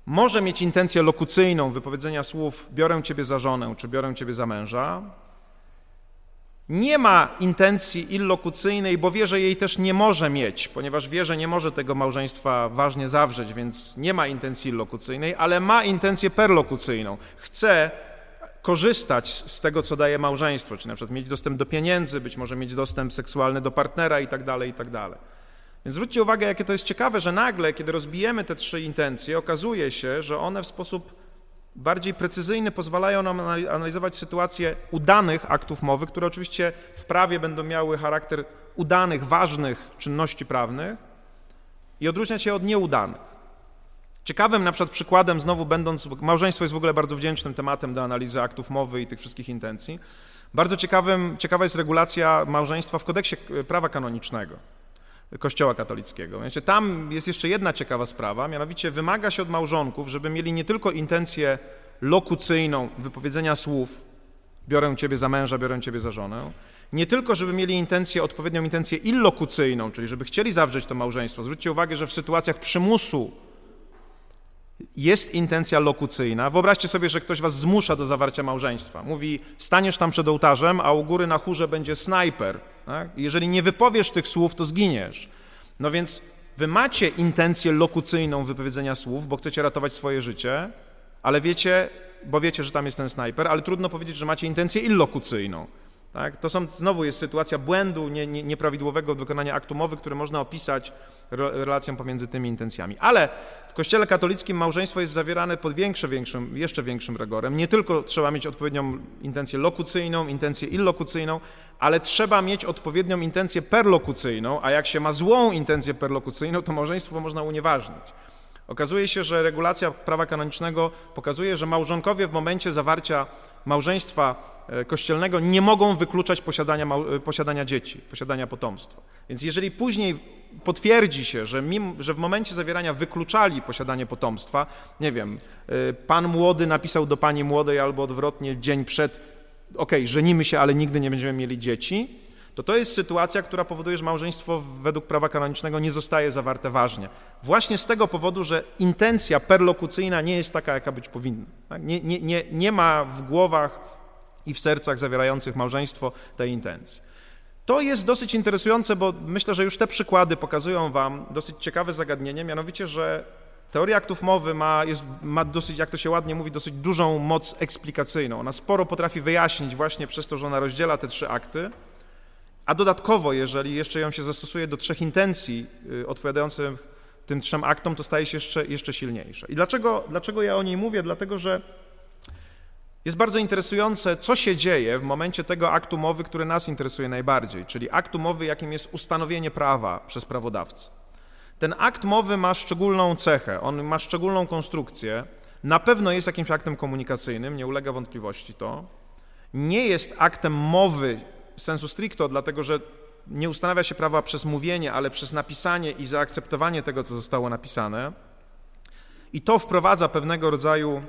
Może mieć intencję lokucyjną wypowiedzenia słów biorę ciebie za żonę czy biorę ciebie za męża, nie ma intencji illokucyjnej, bo wie, że jej też nie może mieć, ponieważ wie, że nie może tego małżeństwa ważnie zawrzeć, więc nie ma intencji illokucyjnej, ale ma intencję perlokucyjną. Chce korzystać z tego, co daje małżeństwo, czy na przykład mieć dostęp do pieniędzy, być może mieć dostęp seksualny do partnera i tak dalej, i tak. Więc zwróćcie uwagę, jakie to jest ciekawe, że nagle, kiedy rozbijemy te trzy intencje, okazuje się, że one w sposób bardziej precyzyjny pozwalają nam analizować sytuację udanych aktów mowy, które oczywiście w prawie będą miały charakter udanych, ważnych czynności prawnych i odróżniać je od nieudanych. Ciekawym na przykład przykładem, znowu będąc, małżeństwo jest w ogóle bardzo wdzięcznym tematem do analizy aktów mowy i tych wszystkich intencji, bardzo ciekawym, ciekawa jest regulacja małżeństwa w kodeksie prawa kanonicznego. Kościoła katolickiego. Tam jest jeszcze jedna ciekawa sprawa, mianowicie wymaga się od małżonków, żeby mieli nie tylko intencję lokucyjną wypowiedzenia słów biorę ciebie za męża, biorę ciebie za żonę, nie tylko, żeby mieli intencję, odpowiednią intencję illokucyjną, czyli żeby chcieli zawrzeć to małżeństwo. Zwróćcie uwagę, że w sytuacjach przymusu jest intencja lokucyjna. Wyobraźcie sobie, że ktoś was zmusza do zawarcia małżeństwa. Mówi, staniesz tam przed ołtarzem, a u góry na chórze będzie snajper. Tak? Jeżeli nie wypowiesz tych słów, to zginiesz. No więc wy macie intencję lokucyjną wypowiedzenia słów, bo chcecie ratować swoje życie, ale wiecie, bo wiecie, że tam jest ten snajper, ale trudno powiedzieć, że macie intencję illokucyjną. Tak? To są, znowu jest sytuacja błędu, nie, nie, nieprawidłowego wykonania aktu mowy, który można opisać relacją pomiędzy tymi intencjami. Ale w Kościele katolickim małżeństwo jest zawierane pod większe, większym, jeszcze większym rygorem. Nie tylko trzeba mieć odpowiednią intencję lokucyjną, intencję illokucyjną, ale trzeba mieć odpowiednią intencję perlokucyjną, a jak się ma złą intencję perlokucyjną, to małżeństwo można unieważnić. Okazuje się, że regulacja prawa kanonicznego pokazuje, że małżonkowie w momencie zawarcia małżeństwa e, kościelnego nie mogą wykluczać posiadania, e, posiadania dzieci, posiadania potomstwa. Więc jeżeli później potwierdzi się, że, że w momencie zawierania wykluczali posiadanie potomstwa, nie wiem, e, pan młody napisał do pani młodej albo odwrotnie dzień przed, okay, żenimy się, ale nigdy nie będziemy mieli dzieci, to to jest sytuacja, która powoduje, że małżeństwo według prawa kanonicznego nie zostaje zawarte ważnie. Właśnie z tego powodu, że intencja perlokucyjna nie jest taka, jaka być powinna. Tak? Nie, nie, nie, nie ma w głowach i w sercach zawierających małżeństwo tej intencji. To jest dosyć interesujące, bo myślę, że już te przykłady pokazują Wam dosyć ciekawe zagadnienie, mianowicie, że teoria aktów mowy ma, jest, ma dosyć, jak to się ładnie mówi, dosyć dużą moc eksplikacyjną. Ona sporo potrafi wyjaśnić właśnie przez to, że ona rozdziela te trzy akty. A dodatkowo, jeżeli jeszcze ją się zastosuje do trzech intencji y, odpowiadających tym trzem aktom, to staje się jeszcze, jeszcze silniejsza. I dlaczego, dlaczego ja o niej mówię? Dlatego, że jest bardzo interesujące, co się dzieje w momencie tego aktu mowy, który nas interesuje najbardziej, czyli aktu mowy, jakim jest ustanowienie prawa przez prawodawcę. Ten akt mowy ma szczególną cechę, on ma szczególną konstrukcję, na pewno jest jakimś aktem komunikacyjnym, nie ulega wątpliwości to. Nie jest aktem mowy sensu stricto, dlatego że nie ustanawia się prawa przez mówienie, ale przez napisanie i zaakceptowanie tego, co zostało napisane. I to wprowadza pewnego rodzaju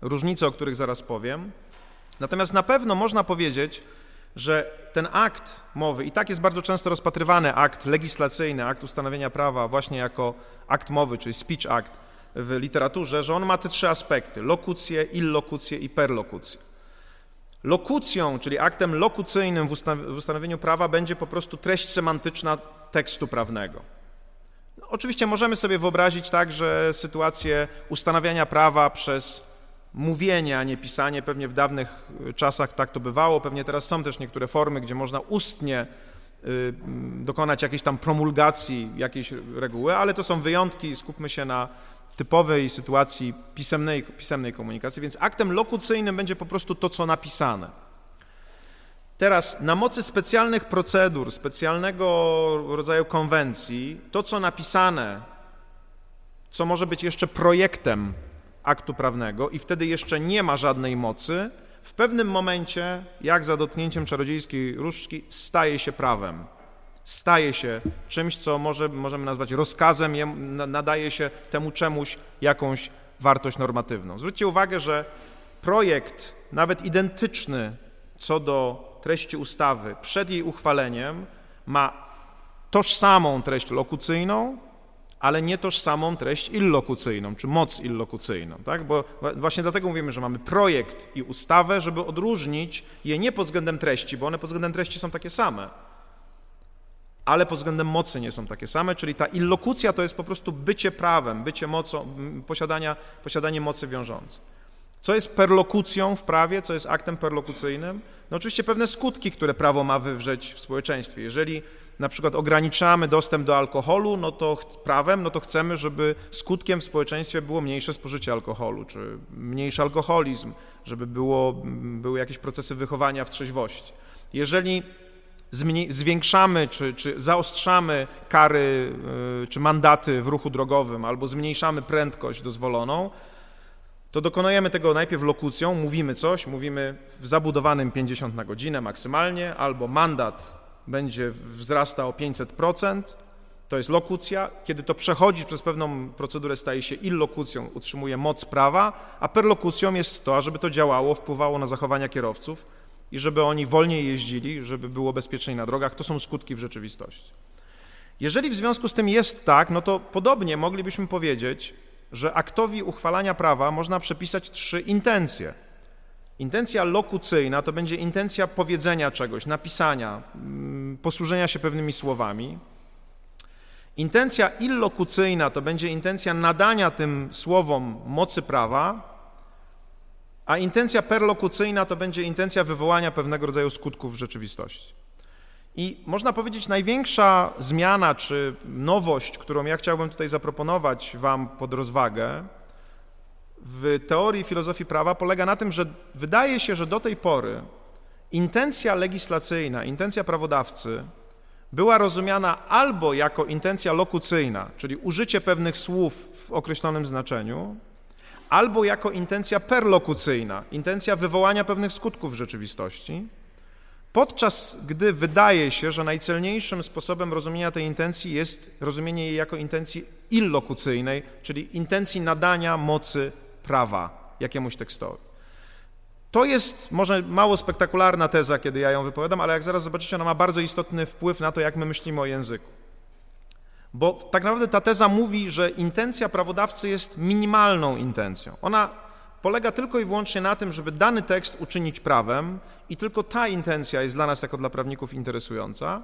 różnice, o których zaraz powiem. Natomiast na pewno można powiedzieć, że ten akt mowy, i tak jest bardzo często rozpatrywany akt legislacyjny, akt ustanowienia prawa, właśnie jako akt mowy, czyli speech act w literaturze, że on ma te trzy aspekty: lokucję, illokucję i perlokucję. Lokucją, czyli aktem lokucyjnym w ustanowieniu prawa będzie po prostu treść semantyczna tekstu prawnego. No, oczywiście możemy sobie wyobrazić także sytuację ustanawiania prawa przez mówienie, a nie pisanie. Pewnie w dawnych czasach tak to bywało, pewnie teraz są też niektóre formy, gdzie można ustnie y, dokonać jakiejś tam promulgacji jakiejś reguły, ale to są wyjątki, skupmy się na typowej sytuacji pisemnej, pisemnej komunikacji, więc aktem lokucyjnym będzie po prostu to, co napisane. Teraz, na mocy specjalnych procedur, specjalnego rodzaju konwencji, to, co napisane, co może być jeszcze projektem aktu prawnego i wtedy jeszcze nie ma żadnej mocy, w pewnym momencie, jak za dotknięciem czarodziejskiej różdżki, staje się prawem staje się czymś, co może, możemy nazwać rozkazem, nadaje się temu czemuś jakąś wartość normatywną. Zwróćcie uwagę, że projekt, nawet identyczny co do treści ustawy przed jej uchwaleniem, ma tożsamą treść lokucyjną, ale nie tożsamą treść illokucyjną, czy moc illokucyjną. Tak? Bo właśnie dlatego mówimy, że mamy projekt i ustawę, żeby odróżnić je nie pod względem treści, bo one pod względem treści są takie same, ale pod względem mocy nie są takie same, czyli ta illokucja to jest po prostu bycie prawem, bycie mocą, posiadania, posiadanie mocy wiążącej. Co jest perlokucją w prawie, co jest aktem perlokucyjnym? No oczywiście pewne skutki, które prawo ma wywrzeć w społeczeństwie. Jeżeli na przykład ograniczamy dostęp do alkoholu, no to prawem, no to chcemy, żeby skutkiem w społeczeństwie było mniejsze spożycie alkoholu, czy mniejszy alkoholizm, żeby było, były jakieś procesy wychowania w trzeźwości. Jeżeli zwiększamy czy, czy zaostrzamy kary y, czy mandaty w ruchu drogowym albo zmniejszamy prędkość dozwoloną, to dokonujemy tego najpierw lokucją, mówimy coś, mówimy w zabudowanym 50 na godzinę maksymalnie, albo mandat będzie wzrasta o 500%, to jest lokucja. Kiedy to przechodzi przez pewną procedurę, staje się illokucją, utrzymuje moc prawa, a perlokucją jest to, żeby to działało, wpływało na zachowania kierowców, i żeby oni wolniej jeździli, żeby było bezpieczniej na drogach. To są skutki w rzeczywistości. Jeżeli w związku z tym jest tak, no to podobnie moglibyśmy powiedzieć, że aktowi uchwalania prawa można przepisać trzy intencje. Intencja lokucyjna to będzie intencja powiedzenia czegoś, napisania, mm, posłużenia się pewnymi słowami. Intencja illokucyjna to będzie intencja nadania tym słowom mocy prawa, a intencja perlokucyjna to będzie intencja wywołania pewnego rodzaju skutków w rzeczywistości. I można powiedzieć, największa zmiana czy nowość, którą ja chciałbym tutaj zaproponować Wam pod rozwagę w teorii filozofii prawa, polega na tym, że wydaje się, że do tej pory intencja legislacyjna, intencja prawodawcy była rozumiana albo jako intencja lokucyjna, czyli użycie pewnych słów w określonym znaczeniu, albo jako intencja perlokucyjna, intencja wywołania pewnych skutków w rzeczywistości, podczas gdy wydaje się, że najcelniejszym sposobem rozumienia tej intencji jest rozumienie jej jako intencji illokucyjnej, czyli intencji nadania mocy prawa jakiemuś tekstowi. To jest może mało spektakularna teza, kiedy ja ją wypowiadam, ale jak zaraz zobaczycie, ona ma bardzo istotny wpływ na to, jak my myślimy o języku. Bo tak naprawdę ta teza mówi, że intencja prawodawcy jest minimalną intencją. Ona polega tylko i wyłącznie na tym, żeby dany tekst uczynić prawem i tylko ta intencja jest dla nas jako dla prawników interesująca.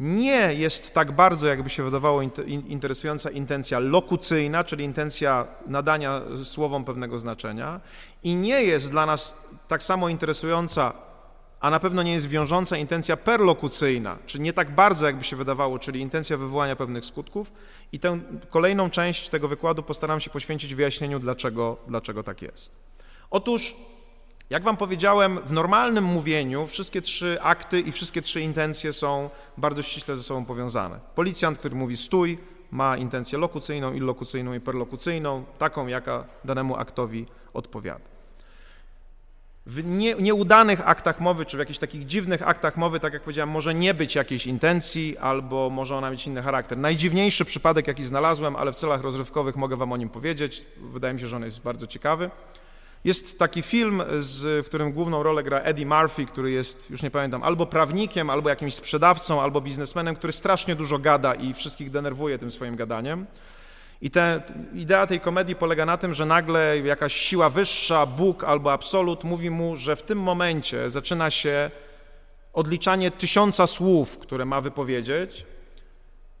Nie jest tak bardzo, jakby się wydawało, interesująca intencja lokucyjna, czyli intencja nadania słowom pewnego znaczenia, i nie jest dla nas tak samo interesująca a na pewno nie jest wiążąca intencja perlokucyjna, czyli nie tak bardzo, jakby się wydawało, czyli intencja wywołania pewnych skutków. I tę kolejną część tego wykładu postaram się poświęcić wyjaśnieniu, dlaczego, dlaczego tak jest. Otóż, jak Wam powiedziałem, w normalnym mówieniu wszystkie trzy akty i wszystkie trzy intencje są bardzo ściśle ze sobą powiązane. Policjant, który mówi stój, ma intencję lokucyjną, illokucyjną i perlokucyjną, taką, jaka danemu aktowi odpowiada. W nie, nieudanych aktach mowy, czy w jakichś takich dziwnych aktach mowy, tak jak powiedziałem, może nie być jakiejś intencji, albo może ona mieć inny charakter. Najdziwniejszy przypadek, jaki znalazłem, ale w celach rozrywkowych mogę Wam o nim powiedzieć, wydaje mi się, że on jest bardzo ciekawy. Jest taki film, z, w którym główną rolę gra Eddie Murphy, który jest, już nie pamiętam, albo prawnikiem, albo jakimś sprzedawcą, albo biznesmenem, który strasznie dużo gada i wszystkich denerwuje tym swoim gadaniem. I te, idea tej komedii polega na tym, że nagle jakaś siła wyższa, Bóg albo absolut mówi mu, że w tym momencie zaczyna się odliczanie tysiąca słów, które ma wypowiedzieć.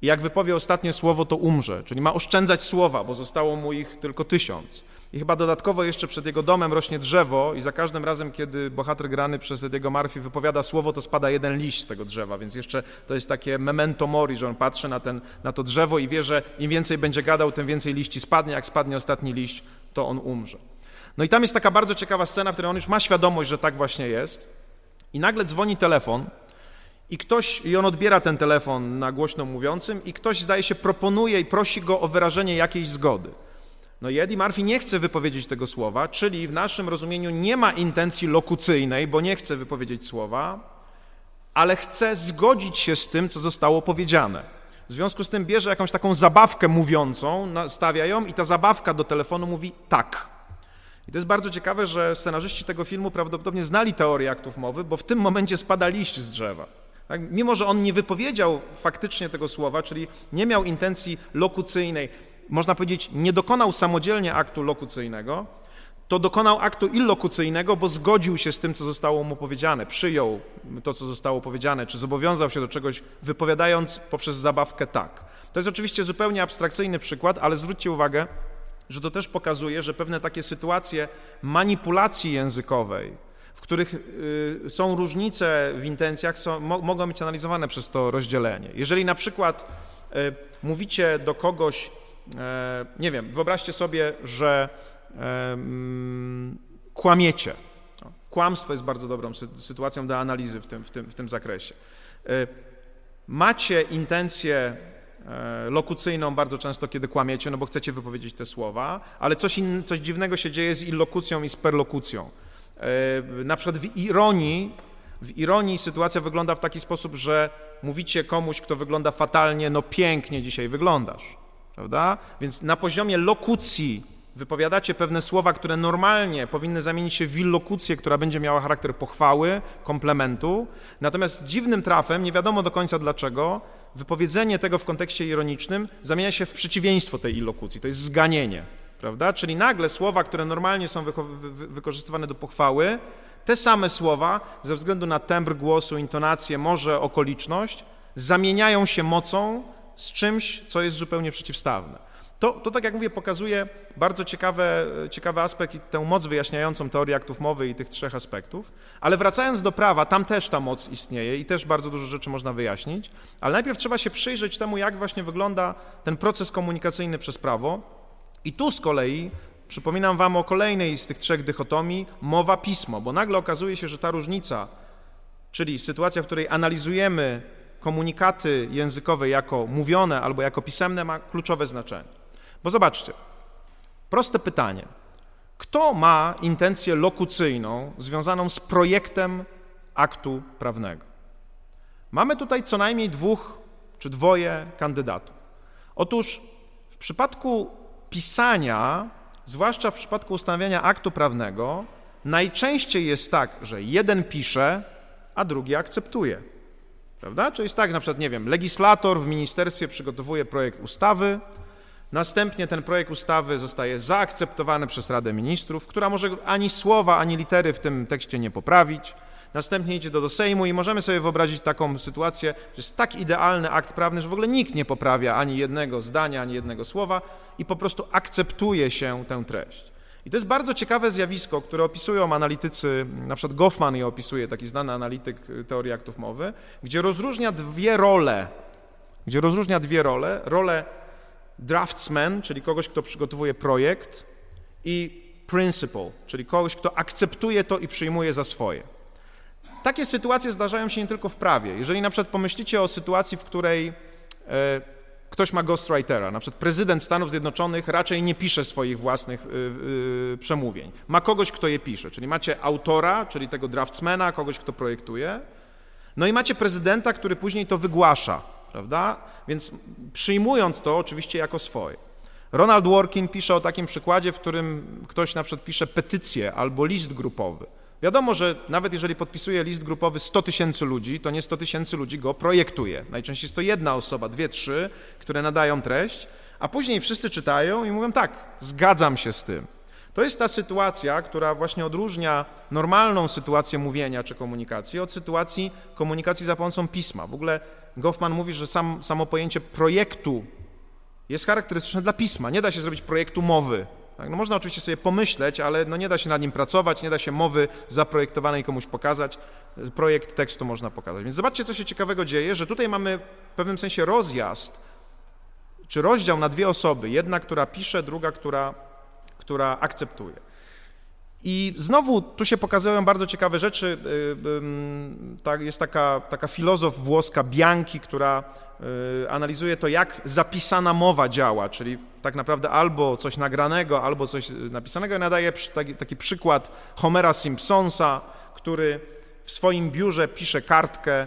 I jak wypowie ostatnie słowo, to umrze. Czyli ma oszczędzać słowa, bo zostało mu ich tylko tysiąc. I chyba dodatkowo jeszcze przed jego domem rośnie drzewo i za każdym razem, kiedy bohater grany przez Ediego Murphy wypowiada słowo, to spada jeden liść z tego drzewa, więc jeszcze to jest takie memento mori, że on patrzy na, ten, na to drzewo i wie, że im więcej będzie gadał, tym więcej liści spadnie, jak spadnie ostatni liść, to on umrze. No i tam jest taka bardzo ciekawa scena, w której on już ma świadomość, że tak właśnie jest i nagle dzwoni telefon i ktoś, i on odbiera ten telefon na głośno mówiącym i ktoś zdaje się proponuje i prosi go o wyrażenie jakiejś zgody. No i Eddie Murphy nie chce wypowiedzieć tego słowa, czyli w naszym rozumieniu nie ma intencji lokucyjnej, bo nie chce wypowiedzieć słowa, ale chce zgodzić się z tym, co zostało powiedziane. W związku z tym bierze jakąś taką zabawkę mówiącą, stawia ją i ta zabawka do telefonu mówi tak. I to jest bardzo ciekawe, że scenarzyści tego filmu prawdopodobnie znali teorię aktów mowy, bo w tym momencie spada liść z drzewa. Tak? Mimo, że on nie wypowiedział faktycznie tego słowa, czyli nie miał intencji lokucyjnej, można powiedzieć, nie dokonał samodzielnie aktu lokucyjnego, to dokonał aktu illokucyjnego, bo zgodził się z tym, co zostało mu powiedziane, przyjął to, co zostało powiedziane, czy zobowiązał się do czegoś, wypowiadając poprzez zabawkę tak. To jest oczywiście zupełnie abstrakcyjny przykład, ale zwróćcie uwagę, że to też pokazuje, że pewne takie sytuacje manipulacji językowej, w których y, są różnice w intencjach, są, mo, mogą być analizowane przez to rozdzielenie. Jeżeli na przykład y, mówicie do kogoś, nie wiem, wyobraźcie sobie, że e, kłamiecie. No, kłamstwo jest bardzo dobrą sytuacją do analizy w tym, w tym, w tym zakresie. E, macie intencję lokucyjną bardzo często, kiedy kłamiecie, no bo chcecie wypowiedzieć te słowa, ale coś, in, coś dziwnego się dzieje z illokucją i z perlokucją. Na przykład w ironii, w ironii sytuacja wygląda w taki sposób, że mówicie komuś, kto wygląda fatalnie, no pięknie dzisiaj wyglądasz prawda? Więc na poziomie lokucji wypowiadacie pewne słowa, które normalnie powinny zamienić się w illokucję, która będzie miała charakter pochwały, komplementu. Natomiast dziwnym trafem, nie wiadomo do końca dlaczego, wypowiedzenie tego w kontekście ironicznym zamienia się w przeciwieństwo tej illokucji. To jest zganienie, prawda? Czyli nagle słowa, które normalnie są wykorzystywane do pochwały, te same słowa, ze względu na tembr głosu, intonację, może okoliczność, zamieniają się mocą z czymś, co jest zupełnie przeciwstawne. To, to, tak jak mówię, pokazuje bardzo ciekawe, ciekawy aspekt i tę moc wyjaśniającą teorii aktów mowy i tych trzech aspektów. Ale wracając do prawa, tam też ta moc istnieje i też bardzo dużo rzeczy można wyjaśnić. Ale najpierw trzeba się przyjrzeć temu, jak właśnie wygląda ten proces komunikacyjny przez prawo. I tu z kolei przypominam Wam o kolejnej z tych trzech dychotomii mowa-pismo, bo nagle okazuje się, że ta różnica, czyli sytuacja, w której analizujemy komunikaty językowe jako mówione albo jako pisemne, ma kluczowe znaczenie. Bo zobaczcie, proste pytanie. Kto ma intencję lokucyjną związaną z projektem aktu prawnego? Mamy tutaj co najmniej dwóch czy dwoje kandydatów. Otóż w przypadku pisania, zwłaszcza w przypadku ustanawiania aktu prawnego, najczęściej jest tak, że jeden pisze, a drugi akceptuje. Prawda? Czyli jest tak, na przykład, nie wiem, legislator w ministerstwie przygotowuje projekt ustawy, Następnie ten projekt ustawy zostaje zaakceptowany przez Radę Ministrów, która może ani słowa, ani litery w tym tekście nie poprawić. Następnie idzie do, do Sejmu i możemy sobie wyobrazić taką sytuację, że jest tak idealny akt prawny, że w ogóle nikt nie poprawia ani jednego zdania, ani jednego słowa i po prostu akceptuje się tę treść. I to jest bardzo ciekawe zjawisko, które opisują analitycy, na przykład Goffman je opisuje, taki znany analityk teorii aktów mowy, gdzie rozróżnia dwie role, gdzie rozróżnia dwie role, rolę draftsman, czyli kogoś, kto przygotowuje projekt, i principal, czyli kogoś, kto akceptuje to i przyjmuje za swoje. Takie sytuacje zdarzają się nie tylko w prawie. Jeżeli na przykład pomyślicie o sytuacji, w której e, ktoś ma ghostwritera, na przykład prezydent Stanów Zjednoczonych raczej nie pisze swoich własnych y, y, przemówień. Ma kogoś, kto je pisze, czyli macie autora, czyli tego draftsmana, kogoś, kto projektuje, no i macie prezydenta, który później to wygłasza prawda? Więc przyjmując to oczywiście jako swoje. Ronald Workin pisze o takim przykładzie, w którym ktoś na przykład pisze petycję albo list grupowy. Wiadomo, że nawet jeżeli podpisuje list grupowy 100 tysięcy ludzi, to nie 100 tysięcy ludzi go projektuje. Najczęściej jest to jedna osoba, dwie, trzy, które nadają treść, a później wszyscy czytają i mówią tak, zgadzam się z tym. To jest ta sytuacja, która właśnie odróżnia normalną sytuację mówienia czy komunikacji od sytuacji komunikacji za pomocą pisma. W ogóle Goffman mówi, że sam, samo pojęcie projektu jest charakterystyczne dla pisma. Nie da się zrobić projektu mowy. Tak? No można oczywiście sobie pomyśleć, ale no nie da się nad nim pracować, nie da się mowy zaprojektowanej komuś pokazać. Projekt tekstu można pokazać. Więc zobaczcie, co się ciekawego dzieje, że tutaj mamy w pewnym sensie rozjazd, czy rozdział na dwie osoby. Jedna, która pisze, druga, która, która akceptuje. I znowu tu się pokazują bardzo ciekawe rzeczy. Y, jest taka, taka filozof włoska Bianchi, która y, analizuje to, jak zapisana mowa działa, czyli tak naprawdę albo coś nagranego, albo coś napisanego. I nadaje taki, taki przykład Homera Simpsonsa, który w swoim biurze pisze kartkę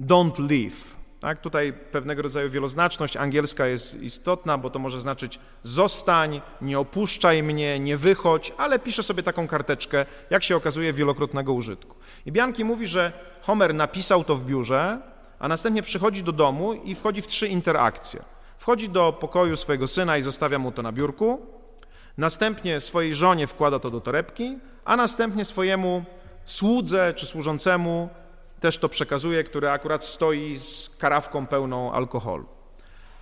Don't leave. Tak? Tutaj pewnego rodzaju wieloznaczność angielska jest istotna, bo to może znaczyć zostań, nie opuszczaj mnie, nie wychodź, ale pisze sobie taką karteczkę, jak się okazuje, wielokrotnego użytku. I Bianki mówi, że Homer napisał to w biurze, a następnie przychodzi do domu i wchodzi w trzy interakcje. Wchodzi do pokoju swojego syna i zostawia mu to na biurku, następnie swojej żonie wkłada to do torebki, a następnie swojemu słudze czy służącemu też to przekazuje, który akurat stoi z karawką pełną alkoholu.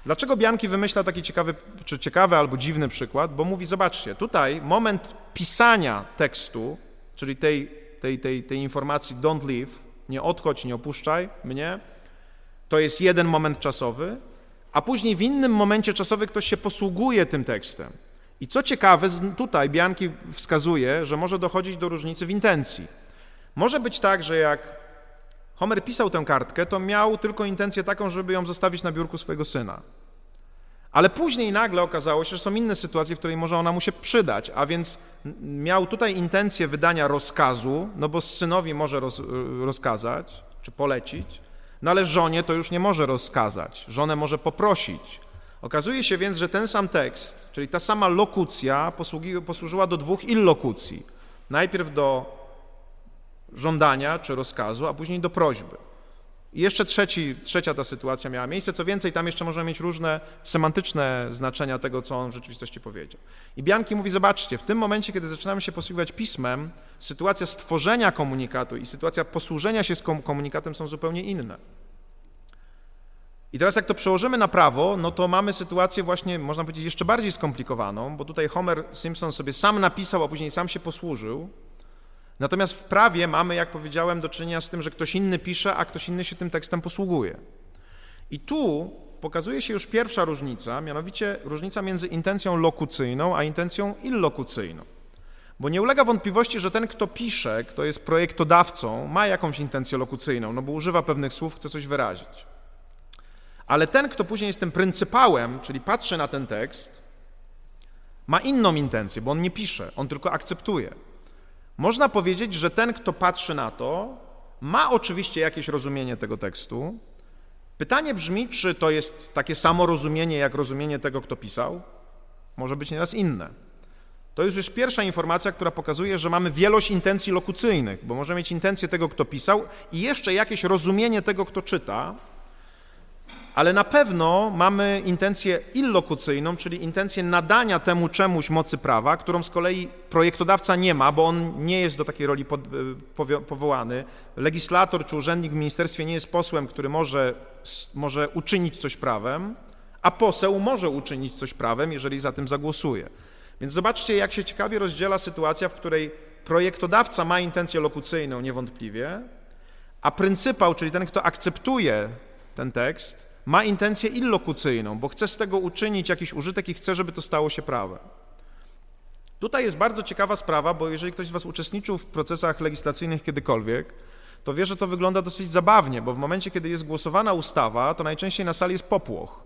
Dlaczego Bianki wymyśla taki ciekawy, czy ciekawy albo dziwny przykład? Bo mówi, zobaczcie, tutaj moment pisania tekstu, czyli tej, tej, tej, tej informacji don't leave, nie odchodź, nie opuszczaj mnie, to jest jeden moment czasowy, a później w innym momencie czasowym ktoś się posługuje tym tekstem. I co ciekawe, tutaj Bianki wskazuje, że może dochodzić do różnicy w intencji. Może być tak, że jak Homer pisał tę kartkę, to miał tylko intencję taką, żeby ją zostawić na biurku swojego syna. Ale później nagle okazało się, że są inne sytuacje, w której może ona mu się przydać, a więc miał tutaj intencję wydania rozkazu, no bo synowi może roz, rozkazać czy polecić, no ale żonie to już nie może rozkazać, żonę może poprosić. Okazuje się więc, że ten sam tekst, czyli ta sama lokucja posługi, posłużyła do dwóch illokucji. Najpierw do żądania czy rozkazu, a później do prośby. I jeszcze trzeci, trzecia ta sytuacja miała miejsce. Co więcej, tam jeszcze możemy mieć różne semantyczne znaczenia tego, co on w rzeczywistości powiedział. I Bianki mówi, zobaczcie, w tym momencie, kiedy zaczynamy się posługiwać pismem, sytuacja stworzenia komunikatu i sytuacja posłużenia się z komunikatem są zupełnie inne. I teraz jak to przełożymy na prawo, no to mamy sytuację właśnie, można powiedzieć, jeszcze bardziej skomplikowaną, bo tutaj Homer Simpson sobie sam napisał, a później sam się posłużył. Natomiast w prawie mamy, jak powiedziałem, do czynienia z tym, że ktoś inny pisze, a ktoś inny się tym tekstem posługuje. I tu pokazuje się już pierwsza różnica, mianowicie różnica między intencją lokucyjną a intencją illokucyjną. Bo nie ulega wątpliwości, że ten, kto pisze, kto jest projektodawcą, ma jakąś intencję lokucyjną, no bo używa pewnych słów, chce coś wyrazić. Ale ten, kto później jest tym pryncypałem, czyli patrzy na ten tekst, ma inną intencję, bo on nie pisze, on tylko akceptuje. Można powiedzieć, że ten, kto patrzy na to, ma oczywiście jakieś rozumienie tego tekstu. Pytanie brzmi, czy to jest takie samo rozumienie, jak rozumienie tego, kto pisał? Może być nieraz inne. To jest już pierwsza informacja, która pokazuje, że mamy wielość intencji lokucyjnych, bo możemy mieć intencję tego, kto pisał i jeszcze jakieś rozumienie tego, kto czyta, ale na pewno mamy intencję illokucyjną, czyli intencję nadania temu czemuś mocy prawa, którą z kolei projektodawca nie ma, bo on nie jest do takiej roli e, powołany. Legislator czy urzędnik w ministerstwie nie jest posłem, który może, może uczynić coś prawem, a poseł może uczynić coś prawem, jeżeli za tym zagłosuje. Więc zobaczcie, jak się ciekawie rozdziela sytuacja, w której projektodawca ma intencję lokucyjną niewątpliwie, a pryncypał, czyli ten, kto akceptuje ten tekst, ma intencję illokucyjną, bo chce z tego uczynić jakiś użytek i chce, żeby to stało się prawem. Tutaj jest bardzo ciekawa sprawa, bo jeżeli ktoś z Was uczestniczył w procesach legislacyjnych kiedykolwiek, to wie, że to wygląda dosyć zabawnie, bo w momencie, kiedy jest głosowana ustawa, to najczęściej na sali jest popłoch.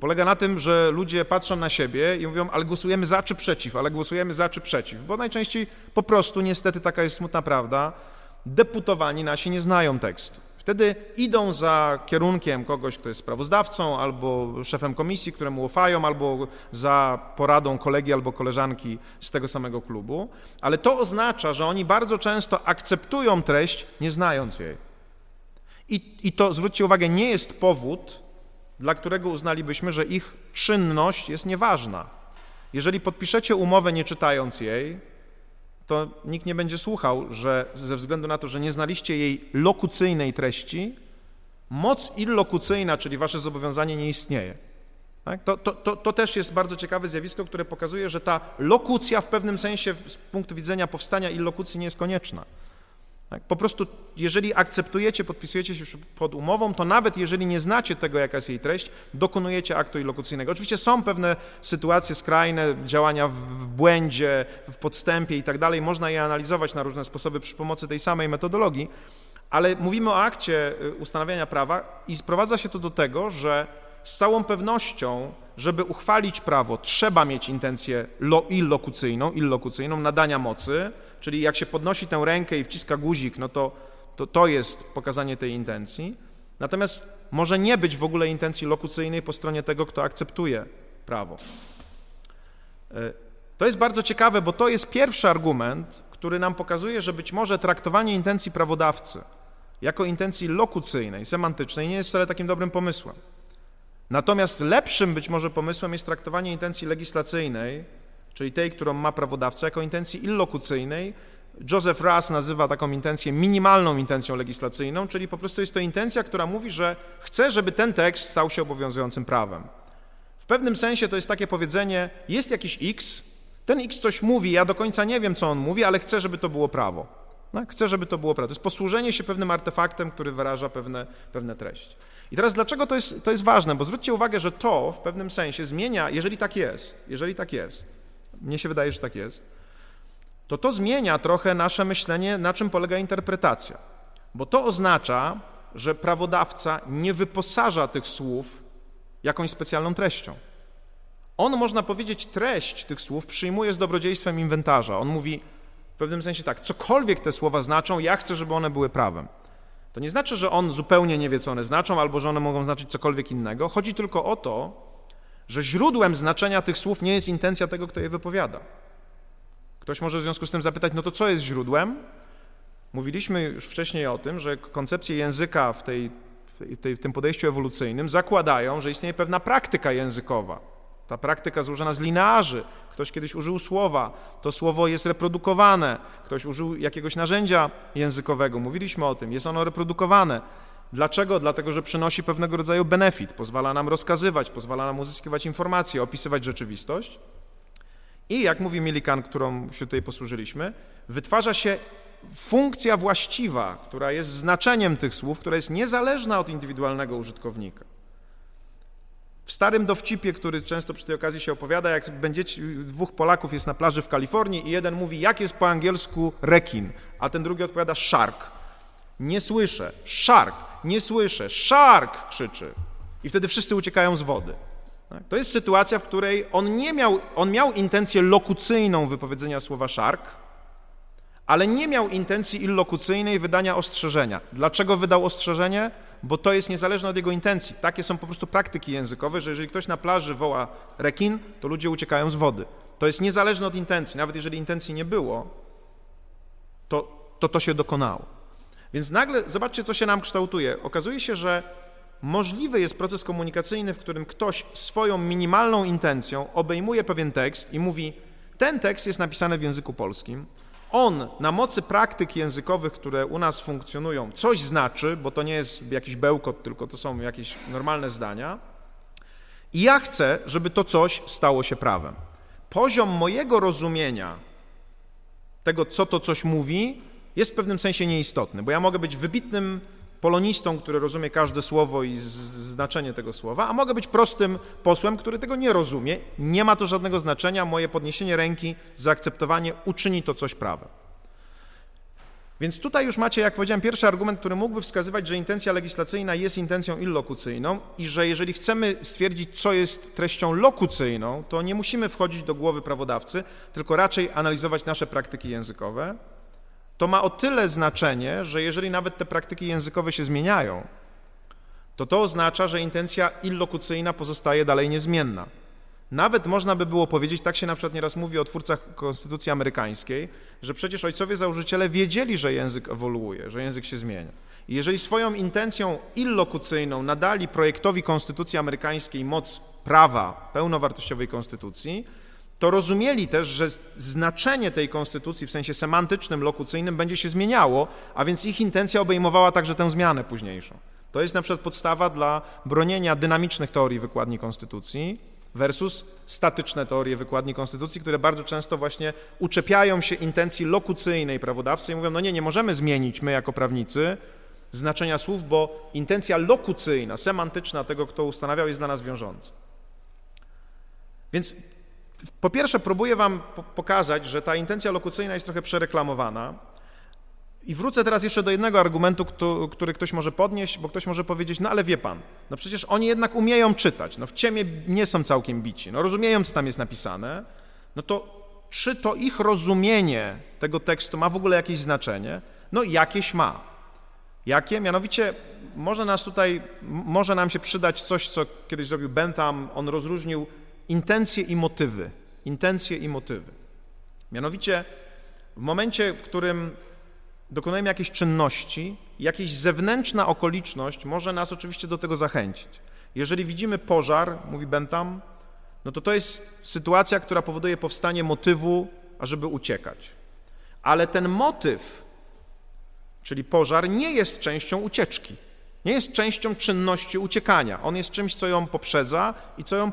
Polega na tym, że ludzie patrzą na siebie i mówią, ale głosujemy za czy przeciw, ale głosujemy za czy przeciw, bo najczęściej po prostu, niestety taka jest smutna prawda, deputowani nasi nie znają tekstu. Wtedy idą za kierunkiem kogoś, kto jest sprawozdawcą, albo szefem komisji, któremu ufają, albo za poradą kolegi albo koleżanki z tego samego klubu, ale to oznacza, że oni bardzo często akceptują treść, nie znając jej. I, I to, zwróćcie uwagę, nie jest powód, dla którego uznalibyśmy, że ich czynność jest nieważna. Jeżeli podpiszecie umowę nie czytając jej, to nikt nie będzie słuchał, że ze względu na to, że nie znaliście jej lokucyjnej treści, moc illokucyjna, czyli wasze zobowiązanie nie istnieje. Tak? To, to, to, to, też jest bardzo ciekawe zjawisko, które pokazuje, że ta lokucja w pewnym sensie z punktu widzenia powstania illokucji nie jest konieczna. Tak? Po prostu, jeżeli akceptujecie, podpisujecie się pod umową, to nawet jeżeli nie znacie tego, jaka jest jej treść, dokonujecie aktu ilokucyjnego. Oczywiście są pewne sytuacje skrajne, działania w błędzie, w podstępie i tak dalej. Można je analizować na różne sposoby przy pomocy tej samej metodologii, ale mówimy o akcie y, ustanawiania prawa i sprowadza się to do tego, że z całą pewnością, żeby uchwalić prawo, trzeba mieć intencję illokucyjną, illokucyjną nadania mocy, czyli jak się podnosi tę rękę i wciska guzik, no to, to to jest pokazanie tej intencji. Natomiast może nie być w ogóle intencji lokucyjnej po stronie tego, kto akceptuje prawo. E, to jest bardzo ciekawe, bo to jest pierwszy argument, który nam pokazuje, że być może traktowanie intencji prawodawcy jako intencji lokucyjnej, semantycznej nie jest wcale takim dobrym pomysłem. Natomiast lepszym być może pomysłem jest traktowanie intencji legislacyjnej czyli tej, którą ma prawodawca, jako intencji illokucyjnej. Joseph Russ nazywa taką intencję minimalną intencją legislacyjną, czyli po prostu jest to intencja, która mówi, że chce, żeby ten tekst stał się obowiązującym prawem. W pewnym sensie to jest takie powiedzenie, jest jakiś X, ten X coś mówi, ja do końca nie wiem, co on mówi, ale chcę, żeby to było prawo. Tak? Chcę, żeby to było prawo. To jest posłużenie się pewnym artefaktem, który wyraża pewne, pewne treści. I teraz dlaczego to jest, to jest ważne? Bo zwróćcie uwagę, że to w pewnym sensie zmienia, jeżeli tak jest, jeżeli tak jest, mnie się wydaje, że tak jest, to to zmienia trochę nasze myślenie, na czym polega interpretacja. Bo to oznacza, że prawodawca nie wyposaża tych słów jakąś specjalną treścią. On, można powiedzieć, treść tych słów przyjmuje z dobrodziejstwem inwentarza. On mówi w pewnym sensie tak, cokolwiek te słowa znaczą, ja chcę, żeby one były prawem. To nie znaczy, że on zupełnie nie wie, co one znaczą, albo że one mogą znaczyć cokolwiek innego. Chodzi tylko o to, że źródłem znaczenia tych słów nie jest intencja tego, kto je wypowiada. Ktoś może w związku z tym zapytać, no to co jest źródłem? Mówiliśmy już wcześniej o tym, że koncepcje języka w, tej, tej, tym podejściu ewolucyjnym zakładają, że istnieje pewna praktyka językowa. Ta praktyka złożona z linearzy. Ktoś kiedyś użył słowa, to słowo jest reprodukowane. Ktoś użył jakiegoś narzędzia językowego, mówiliśmy o tym, jest ono reprodukowane. Dlaczego? Dlatego, że przynosi pewnego rodzaju benefit, pozwala nam rozkazywać, pozwala nam uzyskiwać informacje, opisywać rzeczywistość. I jak mówi Millikan, którą się tutaj posłużyliśmy, wytwarza się funkcja właściwa, która jest znaczeniem tych słów, która jest niezależna od indywidualnego użytkownika. W starym dowcipie, który często przy tej okazji się opowiada, jak będziecie, dwóch Polaków jest na plaży w Kalifornii i jeden mówi, jak jest po angielsku rekin, a ten drugi odpowiada shark. Nie słyszę, shark, nie słyszę, shark krzyczy. I wtedy wszyscy uciekają z wody. Tak? To jest sytuacja, w której on nie miał, on miał intencję lokucyjną wypowiedzenia słowa shark, ale nie miał intencji illokucyjnej wydania ostrzeżenia. Dlaczego wydał ostrzeżenie? Bo to jest niezależne od jego intencji. Takie są po prostu praktyki językowe, że jeżeli ktoś na plaży woła rekin, to ludzie uciekają z wody. To jest niezależne od intencji. Nawet jeżeli intencji nie było, to to, to się dokonało. Więc nagle zobaczcie, co się nam kształtuje. Okazuje się, że możliwy jest proces komunikacyjny, w którym ktoś swoją minimalną intencją obejmuje pewien tekst i mówi: Ten tekst jest napisany w języku polskim, on na mocy praktyk językowych, które u nas funkcjonują, coś znaczy, bo to nie jest jakiś bełkot, tylko to są jakieś normalne zdania. I ja chcę, żeby to coś stało się prawem. Poziom mojego rozumienia tego, co to coś mówi, jest w pewnym sensie nieistotny, bo ja mogę być wybitnym polonistą, który rozumie każde słowo i znaczenie tego słowa, a mogę być prostym posłem, który tego nie rozumie. Nie ma to żadnego znaczenia. Moje podniesienie ręki, zaakceptowanie uczyni to coś prawem. Więc tutaj już macie, jak powiedziałem, pierwszy argument, który mógłby wskazywać, że intencja legislacyjna jest intencją illokucyjną i że jeżeli chcemy stwierdzić, co jest treścią lokucyjną, to nie musimy wchodzić do głowy prawodawcy, tylko raczej analizować nasze praktyki językowe to ma o tyle znaczenie, że jeżeli nawet te praktyki językowe się zmieniają, to to oznacza, że intencja illokucyjna pozostaje dalej niezmienna. Nawet można by było powiedzieć, tak się na przykład nieraz mówi o twórcach Konstytucji Amerykańskiej, że przecież ojcowie założyciele wiedzieli, że język ewoluuje, że język się zmienia. I jeżeli swoją intencją illokucyjną nadali projektowi Konstytucji Amerykańskiej moc prawa pełnowartościowej konstytucji, to rozumieli też, że znaczenie tej konstytucji w sensie semantycznym, lokucyjnym będzie się zmieniało, a więc ich intencja obejmowała także tę zmianę późniejszą. To jest na przykład podstawa dla bronienia dynamicznych teorii wykładni konstytucji versus statyczne teorie wykładni konstytucji, które bardzo często właśnie uczepiają się intencji lokucyjnej prawodawcy i mówią, no nie, nie możemy zmienić my jako prawnicy znaczenia słów, bo intencja lokucyjna, semantyczna tego, kto ustanawiał, jest dla nas wiążąca. Więc po pierwsze, próbuję Wam pokazać, że ta intencja lokucyjna jest trochę przereklamowana. I wrócę teraz jeszcze do jednego argumentu, który ktoś może podnieść, bo ktoś może powiedzieć, no ale wie pan, no przecież oni jednak umieją czytać, no w ciemie nie są całkiem bici, no rozumieją, co tam jest napisane, no to czy to ich rozumienie tego tekstu ma w ogóle jakieś znaczenie? No jakieś ma. Jakie? Mianowicie może nas tutaj, może nam się przydać coś, co kiedyś zrobił Bentham, on rozróżnił intencje i motywy. Intencje i motywy. Mianowicie w momencie, w którym dokonujemy jakiejś czynności, jakaś zewnętrzna okoliczność może nas oczywiście do tego zachęcić. Jeżeli widzimy pożar, mówi Bentham, no to to jest sytuacja, która powoduje powstanie motywu, ażeby uciekać. Ale ten motyw, czyli pożar, nie jest częścią ucieczki. Nie jest częścią czynności uciekania. On jest czymś, co ją poprzedza i co ją,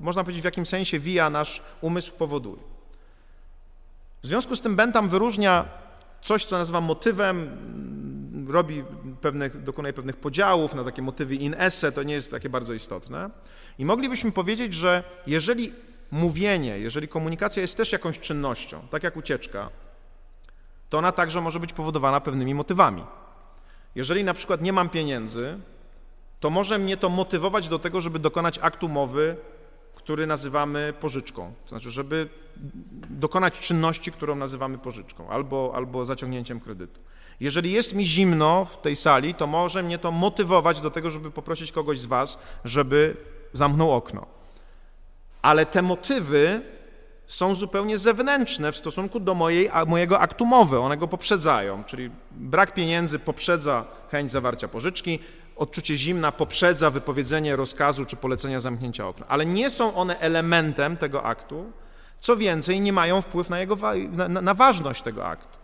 można powiedzieć, w jakimś sensie via nasz umysł powoduje. W związku z tym Bentham wyróżnia coś, co nazywa motywem, robi pewnych, dokonuje pewnych podziałów na takie motywy in esse, to nie jest takie bardzo istotne. I moglibyśmy powiedzieć, że jeżeli mówienie, jeżeli komunikacja jest też jakąś czynnością, tak jak ucieczka, to ona także może być powodowana pewnymi motywami. Jeżeli na przykład nie mam pieniędzy, to może mnie to motywować do tego, żeby dokonać aktu mowy, który nazywamy pożyczką. To znaczy, żeby dokonać czynności, którą nazywamy pożyczką albo, albo zaciągnięciem kredytu. Jeżeli jest mi zimno w tej sali, to może mnie to motywować do tego, żeby poprosić kogoś z Was, żeby zamknął okno. Ale te motywy są zupełnie zewnętrzne w stosunku do mojej, mojego aktu mowy. One go poprzedzają, czyli brak pieniędzy poprzedza chęć zawarcia pożyczki, odczucie zimna poprzedza wypowiedzenie rozkazu czy polecenia zamknięcia okna. Ale nie są one elementem tego aktu, co więcej, nie mają wpływu na, jego, na, na ważność tego aktu.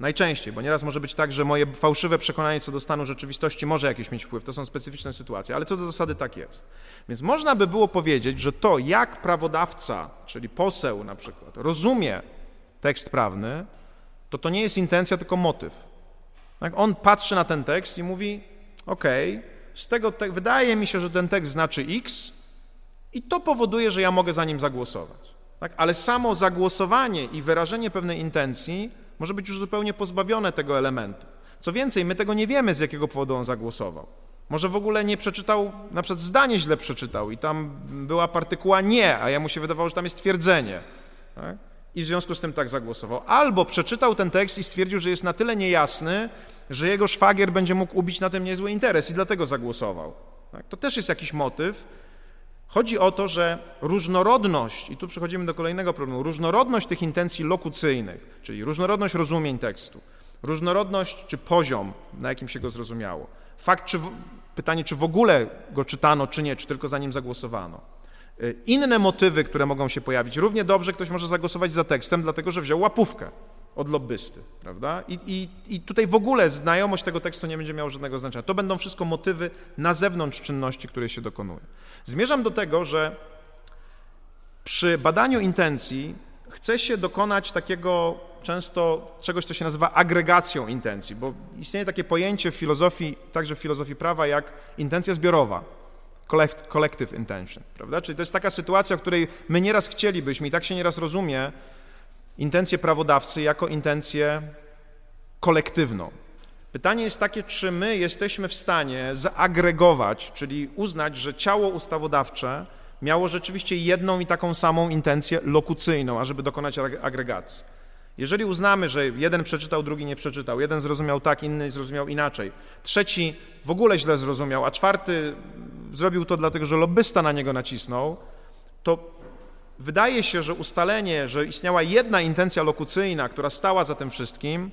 Najczęściej, bo nieraz może być tak, że moje fałszywe przekonanie co do stanu rzeczywistości może jakiś mieć wpływ. To są specyficzne sytuacje, ale co do zasady tak jest. Więc można by było powiedzieć, że to, jak prawodawca, czyli poseł na przykład, rozumie tekst prawny, to to nie jest intencja, tylko motyw. Tak? On patrzy na ten tekst i mówi: OK, z tego te wydaje mi się, że ten tekst znaczy X, i to powoduje, że ja mogę za nim zagłosować. Tak? Ale samo zagłosowanie i wyrażenie pewnej intencji może być już zupełnie pozbawione tego elementu. Co więcej, my tego nie wiemy, z jakiego powodu on zagłosował. Może w ogóle nie przeczytał, na przykład zdanie źle przeczytał i tam była partykuła nie, a ja mu się wydawało, że tam jest twierdzenie. Tak? I w związku z tym tak zagłosował. Albo przeczytał ten tekst i stwierdził, że jest na tyle niejasny, że jego szwagier będzie mógł ubić na tym niezły interes i dlatego zagłosował. Tak? To też jest jakiś motyw, Chodzi o to, że różnorodność, i tu przechodzimy do kolejnego problemu, różnorodność tych intencji lokucyjnych, czyli różnorodność rozumień tekstu, różnorodność czy poziom, na jakim się go zrozumiało, fakt, czy, pytanie, czy w ogóle go czytano, czy nie, czy tylko za nim zagłosowano. Y, inne motywy, które mogą się pojawić. Równie dobrze ktoś może zagłosować za tekstem, dlatego że wziął łapówkę od lobbysty, prawda? I, i, I tutaj w ogóle znajomość tego tekstu nie będzie miała żadnego znaczenia. To będą wszystko motywy na zewnątrz czynności, które się dokonują. Zmierzam do tego, że przy badaniu intencji chce się dokonać takiego często czegoś, co się nazywa agregacją intencji, bo istnieje takie pojęcie w filozofii, także w filozofii prawa, jak intencja zbiorowa. Collective intention, prawda? Czyli to jest taka sytuacja, w której my nieraz chcielibyśmy, i tak się nieraz rozumie, intencję prawodawcy jako intencję kolektywną. Pytanie jest takie, czy my jesteśmy w stanie zaagregować, czyli uznać, że ciało ustawodawcze miało rzeczywiście jedną i taką samą intencję lokucyjną, ażeby dokonać agregacji. Jeżeli uznamy, że jeden przeczytał, drugi nie przeczytał, jeden zrozumiał tak, inny zrozumiał inaczej, trzeci w ogóle źle zrozumiał, a czwarty zrobił to dlatego, że lobbysta na niego nacisnął, to wydaje się, że ustalenie, że istniała jedna intencja lokucyjna, która stała za tym wszystkim,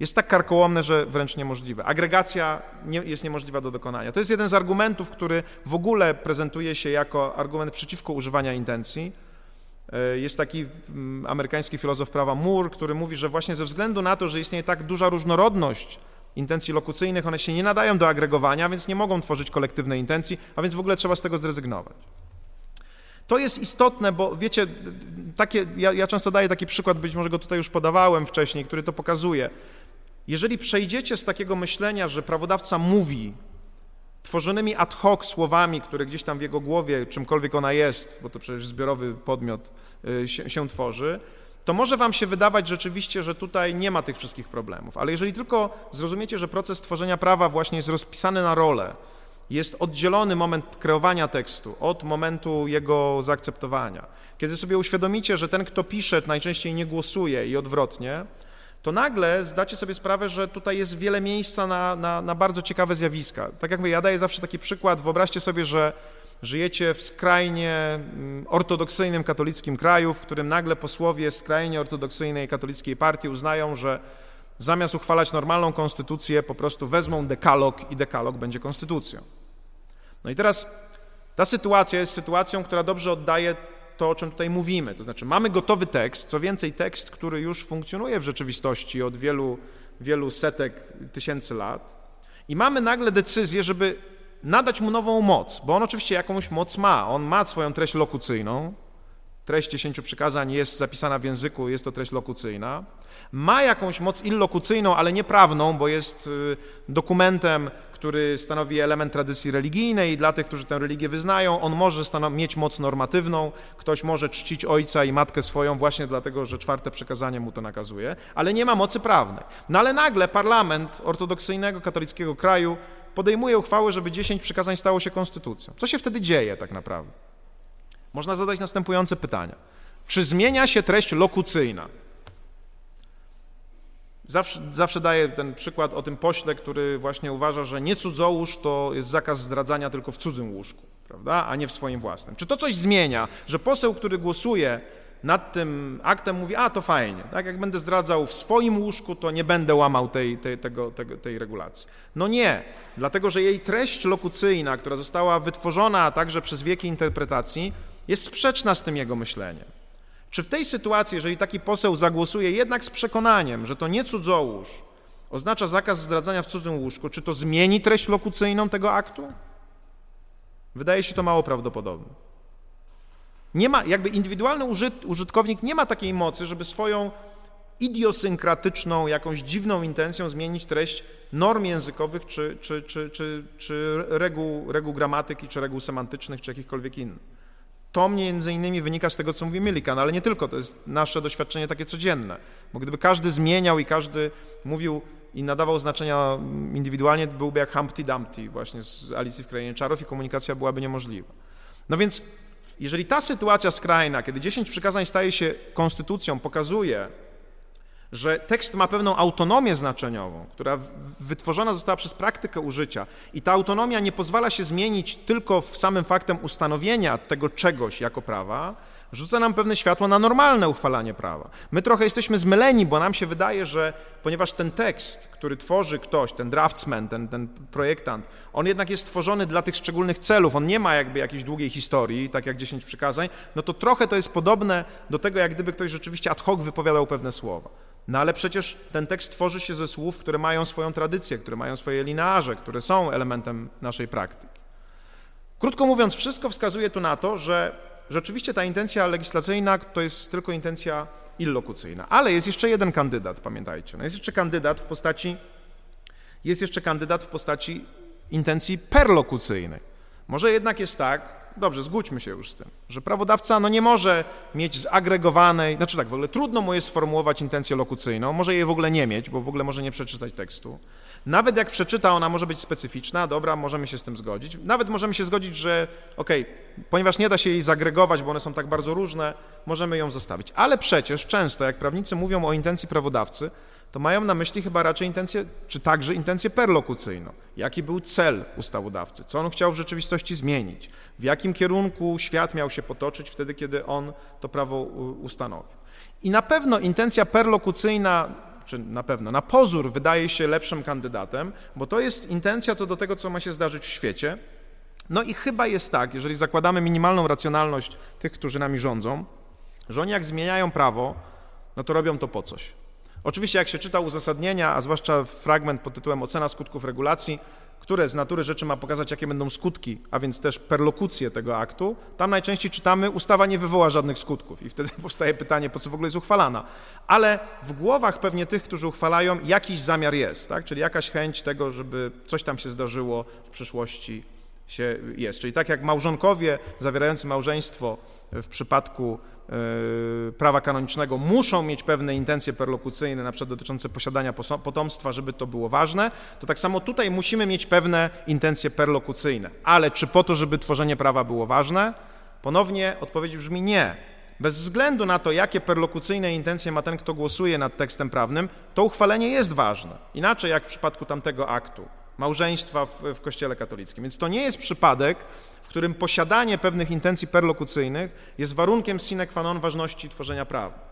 jest tak karkołomne, że wręcz niemożliwe. Agregacja nie, jest niemożliwa do dokonania. To jest jeden z argumentów, który w ogóle prezentuje się jako argument przeciwko używaniu intencji. E, jest taki mm, amerykański filozof prawa Moore, który mówi, że właśnie ze względu na to, że istnieje tak duża różnorodność intencji lokucyjnych, one się nie nadają do agregowania, więc nie mogą tworzyć kolektywnej intencji, a więc w ogóle trzeba z tego zrezygnować. To jest istotne, bo wiecie, takie, ja, ja często daję taki przykład, być może go tutaj już podawałem wcześniej, który to pokazuje. Jeżeli przejdziecie z takiego myślenia, że prawodawca mówi tworzonymi ad hoc słowami, które gdzieś tam w jego głowie, czymkolwiek ona jest, bo to przecież zbiorowy podmiot y, się, się tworzy, to może wam się wydawać rzeczywiście, że tutaj nie ma tych wszystkich problemów. Ale jeżeli tylko zrozumiecie, że proces tworzenia prawa właśnie jest rozpisany na role, jest oddzielony moment kreowania tekstu od momentu jego zaakceptowania. Kiedy sobie uświadomicie, że ten, kto pisze, najczęściej nie głosuje i odwrotnie, to nagle zdacie sobie sprawę, że tutaj jest wiele miejsca na, na, na bardzo ciekawe zjawiska. Tak jak mówię, ja daję zawsze taki przykład, wyobraźcie sobie, że żyjecie w skrajnie mm, ortodoksyjnym katolickim kraju, w którym nagle posłowie skrajnie ortodoksyjnej katolickiej partii uznają, że zamiast uchwalać normalną konstytucję, po prostu wezmą dekalog i dekalog będzie konstytucją. No i teraz ta sytuacja jest sytuacją, która dobrze oddaje to, o czym tutaj mówimy. To znaczy, mamy gotowy tekst, co więcej, tekst, który już funkcjonuje w rzeczywistości od wielu, wielu setek, tysięcy lat, i mamy nagle decyzję, żeby nadać mu nową moc, bo on oczywiście jakąś moc ma. On ma swoją treść lokucyjną. Treść dziesięciu przykazań jest zapisana w języku, jest to treść lokucyjna ma jakąś moc illokucyjną, ale nieprawną, bo jest y, dokumentem, który stanowi element tradycji religijnej i dla tych, którzy tę religię wyznają, on może mieć moc normatywną, ktoś może czcić ojca i matkę swoją właśnie dlatego, że czwarte przekazanie mu to nakazuje, ale nie ma mocy prawnej. No ale nagle parlament ortodoksyjnego katolickiego kraju podejmuje uchwałę, żeby dziesięć przykazań stało się konstytucją. Co się wtedy dzieje tak naprawdę? Można zadać następujące pytania. Czy zmienia się treść lokucyjna? Zawsze, zawsze daję ten przykład o tym pośle, który właśnie uważa, że nie cudzołóż to jest zakaz zdradzania tylko w cudzym łóżku, prawda, a nie w swoim własnym. Czy to coś zmienia, że poseł, który głosuje nad tym aktem mówi, a to fajnie, tak, jak będę zdradzał w swoim łóżku, to nie będę łamał tej, tej, tego, tego, tej regulacji. No nie, dlatego że jej treść lokucyjna, która została wytworzona także przez wieki interpretacji, jest sprzeczna z tym jego myśleniem. Czy w tej sytuacji, jeżeli taki poseł zagłosuje jednak z przekonaniem, że to nie cudzołóż oznacza zakaz zdradzania w cudzym łóżku, czy to zmieni treść lokucyjną tego aktu? Wydaje się to mało prawdopodobne. Nie ma, jakby indywidualny użyt, użytkownik nie ma takiej mocy, żeby swoją idiosynkratyczną, jakąś dziwną intencją zmienić treść norm językowych, czy, czy, czy, czy, czy reguł, reguł gramatyki, czy reguł semantycznych, czy jakichkolwiek innych. To między innymi wynika z tego, co mówi Millikan, ale nie tylko, to jest nasze doświadczenie takie codzienne. Bo gdyby każdy zmieniał i każdy mówił i nadawał znaczenia indywidualnie, byłby jak Humpty Dumpty właśnie z Alicji w Krainie Czarów i komunikacja byłaby niemożliwa. No więc jeżeli ta sytuacja skrajna, kiedy 10 przykazań staje się konstytucją, pokazuje, że tekst ma pewną autonomię znaczeniową, która wytworzona została przez praktykę użycia i ta autonomia nie pozwala się zmienić tylko w samym faktem ustanowienia tego czegoś jako prawa, rzuca nam pewne światło na normalne uchwalanie prawa. My trochę jesteśmy zmyleni, bo nam się wydaje, że ponieważ ten tekst, który tworzy ktoś, ten draftsman, ten, ten projektant, on jednak jest tworzony dla tych szczególnych celów, on nie ma jakby jakiejś długiej historii, tak jak 10 przykazań, no to trochę to jest podobne do tego, jak gdyby ktoś rzeczywiście ad hoc wypowiadał pewne słowa. No ale przecież ten tekst tworzy się ze słów, które mają swoją tradycję, które mają swoje linearze, które są elementem naszej praktyki. Krótko mówiąc, wszystko wskazuje tu na to, że rzeczywiście ta intencja legislacyjna to jest tylko intencja illokucyjna. Ale jest jeszcze jeden kandydat, pamiętajcie. No jest jeszcze kandydat w postaci jest jeszcze kandydat w postaci intencji perlokucyjnej. Może jednak jest tak, dobrze, zgódźmy się już z tym, że prawodawca no nie może mieć zagregowanej, znaczy tak, w ogóle trudno mu jest sformułować intencję lokucyjną, może jej w ogóle nie mieć, bo w ogóle może nie przeczytać tekstu. Nawet jak przeczyta, ona może być specyficzna, dobra, możemy się z tym zgodzić. Nawet możemy się zgodzić, że okej, okay, ponieważ nie da się jej zagregować, bo one są tak bardzo różne, możemy ją zostawić. Ale przecież często, jak prawnicy mówią o intencji prawodawcy, to mają na myśli chyba raczej intencję, czy także intencję perlokucyjną. Jaki był cel ustawodawcy? Co on chciał w rzeczywistości zmienić? W jakim kierunku świat miał się potoczyć wtedy, kiedy on to prawo ustanowił? I na pewno intencja perlokucyjna, czy na pewno, na pozór wydaje się lepszym kandydatem, bo to jest intencja co do tego, co ma się zdarzyć w świecie. No i chyba jest tak, jeżeli zakładamy minimalną racjonalność tych, którzy nami rządzą, że oni jak zmieniają prawo, no to robią to po coś. Oczywiście jak się czyta uzasadnienia, a zwłaszcza fragment pod tytułem Ocena skutków regulacji, które z natury rzeczy ma pokazać, jakie będą skutki, a więc też perlokucje tego aktu, tam najczęściej czytamy, ustawa nie wywoła żadnych skutków i wtedy powstaje pytanie, po co w ogóle jest uchwalana. Ale w głowach pewnie tych, którzy uchwalają, jakiś zamiar jest, tak? czyli jakaś chęć tego, żeby coś tam się zdarzyło w przyszłości się jest. Czyli tak jak małżonkowie zawierający małżeństwo w przypadku E, prawa kanonicznego muszą mieć pewne intencje perlokucyjne, na przykład dotyczące posiadania potomstwa, żeby to było ważne, to tak samo tutaj musimy mieć pewne intencje perlokucyjne. Ale czy po to, żeby tworzenie prawa było ważne? Ponownie odpowiedź brzmi nie. Bez względu na to, jakie perlokucyjne intencje ma ten, kto głosuje nad tekstem prawnym, to uchwalenie jest ważne. Inaczej jak w przypadku tamtego aktu małżeństwa w, w Kościele katolickim. Więc to nie jest przypadek, w którym posiadanie pewnych intencji perlokucyjnych jest warunkiem sine qua non ważności tworzenia prawa.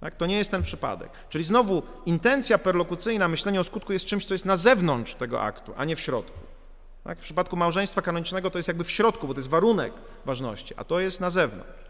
Tak? To nie jest ten przypadek. Czyli znowu intencja perlokucyjna, myślenie o skutku jest czymś, co jest na zewnątrz tego aktu, a nie w środku. Tak? W przypadku małżeństwa kanonicznego to jest jakby w środku, bo to jest warunek ważności, a to jest na zewnątrz.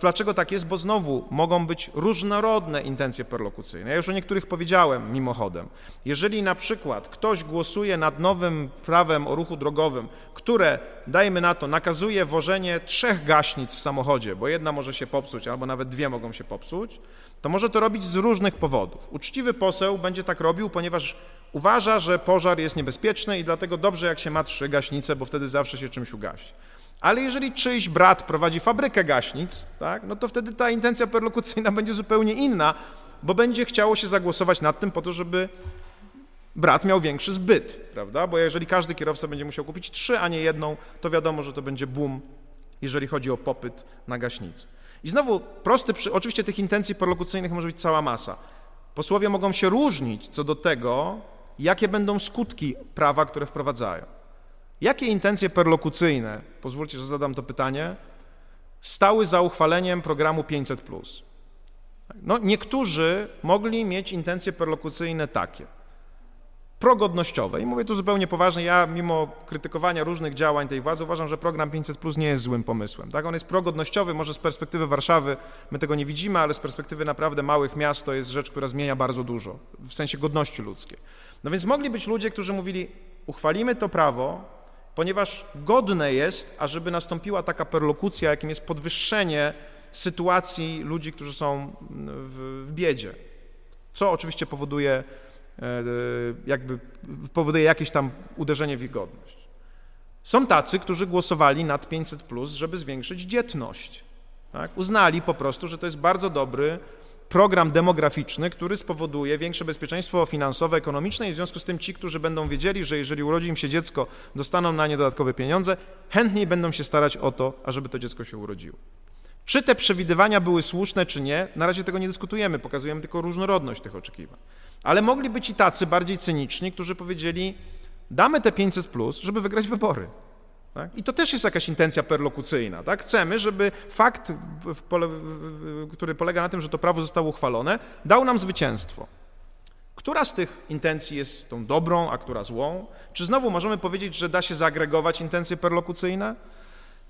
Dlaczego tak jest? Bo znowu mogą być różnorodne intencje perlokucyjne. Ja już o niektórych powiedziałem mimochodem. Jeżeli na przykład ktoś głosuje nad nowym prawem o ruchu drogowym, które, dajmy na to, nakazuje wożenie trzech gaśnic w samochodzie, bo jedna może się popsuć, albo nawet dwie mogą się popsuć, to może to robić z różnych powodów. Uczciwy poseł będzie tak robił, ponieważ uważa, że pożar jest niebezpieczny i dlatego dobrze, jak się ma trzy gaśnice, bo wtedy zawsze się czymś ugasi. Ale jeżeli czyjś brat prowadzi fabrykę gaśnic, tak, no to wtedy ta intencja perlokucyjna będzie zupełnie inna, bo będzie chciało się zagłosować nad tym po to, żeby brat miał większy zbyt, prawda? Bo jeżeli każdy kierowca będzie musiał kupić trzy, a nie jedną, to wiadomo, że to będzie boom, jeżeli chodzi o popyt na gaśnicy. I znowu prosty, przy... oczywiście tych intencji perlokucyjnych może być cała masa. Posłowie mogą się różnić co do tego, jakie będą skutki prawa, które wprowadzają. Jakie intencje perlokucyjne, pozwólcie, że zadam to pytanie, stały za uchwaleniem programu 500? No, niektórzy mogli mieć intencje perlokucyjne takie. progodnościowe. I mówię to zupełnie poważnie. Ja, mimo krytykowania różnych działań tej władzy, uważam, że program 500 Plus nie jest złym pomysłem. Tak? On jest progodnościowy, może z perspektywy Warszawy my tego nie widzimy, ale z perspektywy naprawdę małych miast to jest rzecz, która zmienia bardzo dużo w sensie godności ludzkiej. No więc mogli być ludzie, którzy mówili: uchwalimy to prawo, ponieważ godne jest, ażeby nastąpiła taka perlokucja, jakim jest podwyższenie sytuacji ludzi, którzy są w, w biedzie. Co oczywiście powoduje E, jakby powoduje jakieś tam uderzenie w ich godność. Są tacy, którzy głosowali nad 500, żeby zwiększyć dzietność. Tak? Uznali po prostu, że to jest bardzo dobry program demograficzny, który spowoduje większe bezpieczeństwo finansowe, ekonomiczne i w związku z tym ci, którzy będą wiedzieli, że jeżeli urodzi im się dziecko, dostaną na nie dodatkowe pieniądze, chętniej będą się starać o to, ażeby to dziecko się urodziło. Czy te przewidywania były słuszne, czy nie, na razie tego nie dyskutujemy, pokazujemy tylko różnorodność tych oczekiwań. Ale mogli być i tacy bardziej cyniczni, którzy powiedzieli, damy te 500, plus, żeby wygrać wybory. Tak? I to też jest jakaś intencja perlokucyjna. Tak? Chcemy, żeby fakt, który polega na tym, że to prawo zostało uchwalone, dał nam zwycięstwo. Która z tych intencji jest tą dobrą, a która złą? Czy znowu możemy powiedzieć, że da się zaagregować intencje perlokucyjne?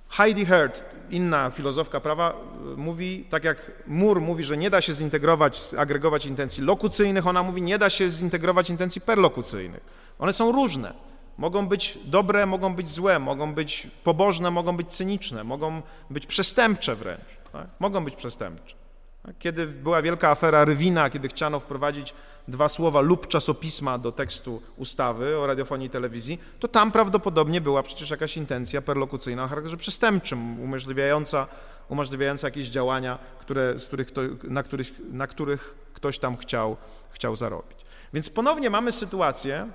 Heidi Herd, inna filozofka prawa, mówi, tak jak Moore mówi, że nie da się zintegrować, agregować intencji lokucyjnych, ona mówi, nie da się zintegrować intencji perlokucyjnych. One są różne. Mogą być dobre, mogą być złe, mogą być pobożne, mogą być cyniczne, mogą być przestępcze wręcz. Tak? Mogą być przestępcze. Kiedy była wielka afera Rywina, kiedy chciano wprowadzić dwa słowa lub czasopisma do tekstu ustawy o radiofonii i telewizji, to tam prawdopodobnie była przecież jakaś intencja perlokucyjna o charakterze przestępczym, umożliwiająca, umożliwiająca jakieś działania, które, z których to, na, których, na których ktoś tam chciał, chciał zarobić. Więc ponownie mamy sytuację,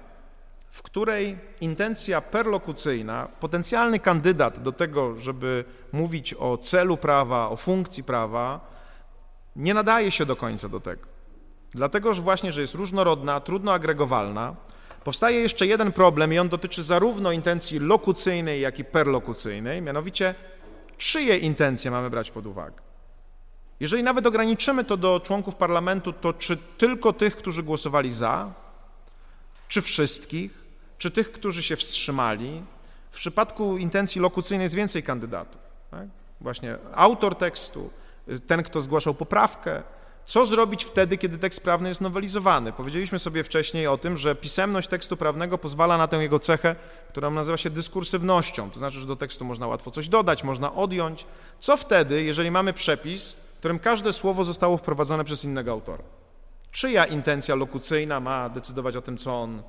w której intencja perlokucyjna, potencjalny kandydat do tego, żeby mówić o celu prawa, o funkcji prawa, nie nadaje się do końca do tego. Dlatego że właśnie, że jest różnorodna, trudno agregowalna, powstaje jeszcze jeden problem i on dotyczy zarówno intencji lokucyjnej, jak i perlokucyjnej, mianowicie czyje intencje mamy brać pod uwagę. Jeżeli nawet ograniczymy to do członków parlamentu, to czy tylko tych, którzy głosowali za, czy wszystkich, czy tych, którzy się wstrzymali? W przypadku intencji lokucyjnej jest więcej kandydatów. Tak? Właśnie autor tekstu, ten, kto zgłaszał poprawkę. Co zrobić wtedy, kiedy tekst prawny jest nowelizowany? Powiedzieliśmy sobie wcześniej o tym, że pisemność tekstu prawnego pozwala na tę jego cechę, która nazywa się dyskursywnością. To znaczy, że do tekstu można łatwo coś dodać, można odjąć. Co wtedy, jeżeli mamy przepis, w którym każde słowo zostało wprowadzone przez innego autora? Czyja intencja lokucyjna ma decydować o tym, co on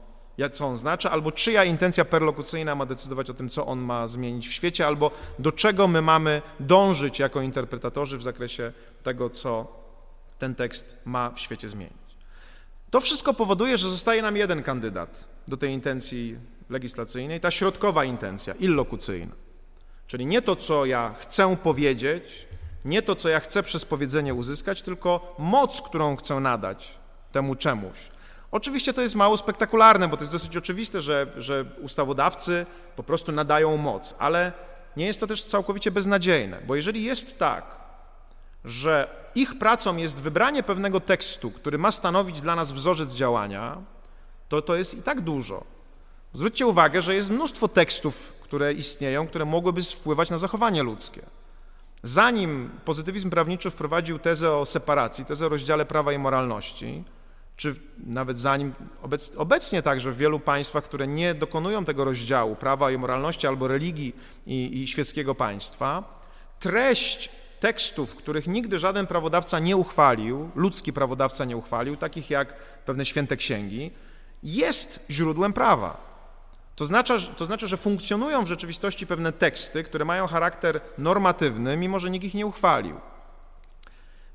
co on znaczy, albo czyja intencja perlokucyjna ma decydować o tym, co on ma zmienić w świecie, albo do czego my mamy dążyć jako interpretatorzy w zakresie tego, co ten tekst ma w świecie zmienić. To wszystko powoduje, że zostaje nam jeden kandydat do tej intencji legislacyjnej, ta środkowa intencja, illokucyjna. Czyli nie to, co ja chcę powiedzieć, nie to, co ja chcę przez powiedzenie uzyskać, tylko moc, którą chcę nadać temu czemuś. Oczywiście to jest mało spektakularne, bo to jest dosyć oczywiste, że, że ustawodawcy po prostu nadają moc, ale nie jest to też całkowicie beznadziejne, bo jeżeli jest tak, że ich pracą jest wybranie pewnego tekstu, który ma stanowić dla nas wzorzec działania, to to jest i tak dużo. Zwróćcie uwagę, że jest mnóstwo tekstów, które istnieją, które mogłyby wpływać na zachowanie ludzkie. Zanim pozytywizm prawniczy wprowadził tezę o separacji, tezę o rozdziale prawa i moralności, czy nawet zanim obec, obecnie także w wielu państwach, które nie dokonują tego rozdziału prawa i moralności albo religii i, i świeckiego państwa, treść tekstów, których nigdy żaden prawodawca nie uchwalił, ludzki prawodawca nie uchwalił, takich jak pewne święte księgi, jest źródłem prawa. To znaczy, to znaczy, że funkcjonują w rzeczywistości pewne teksty, które mają charakter normatywny, mimo że nikt ich nie uchwalił.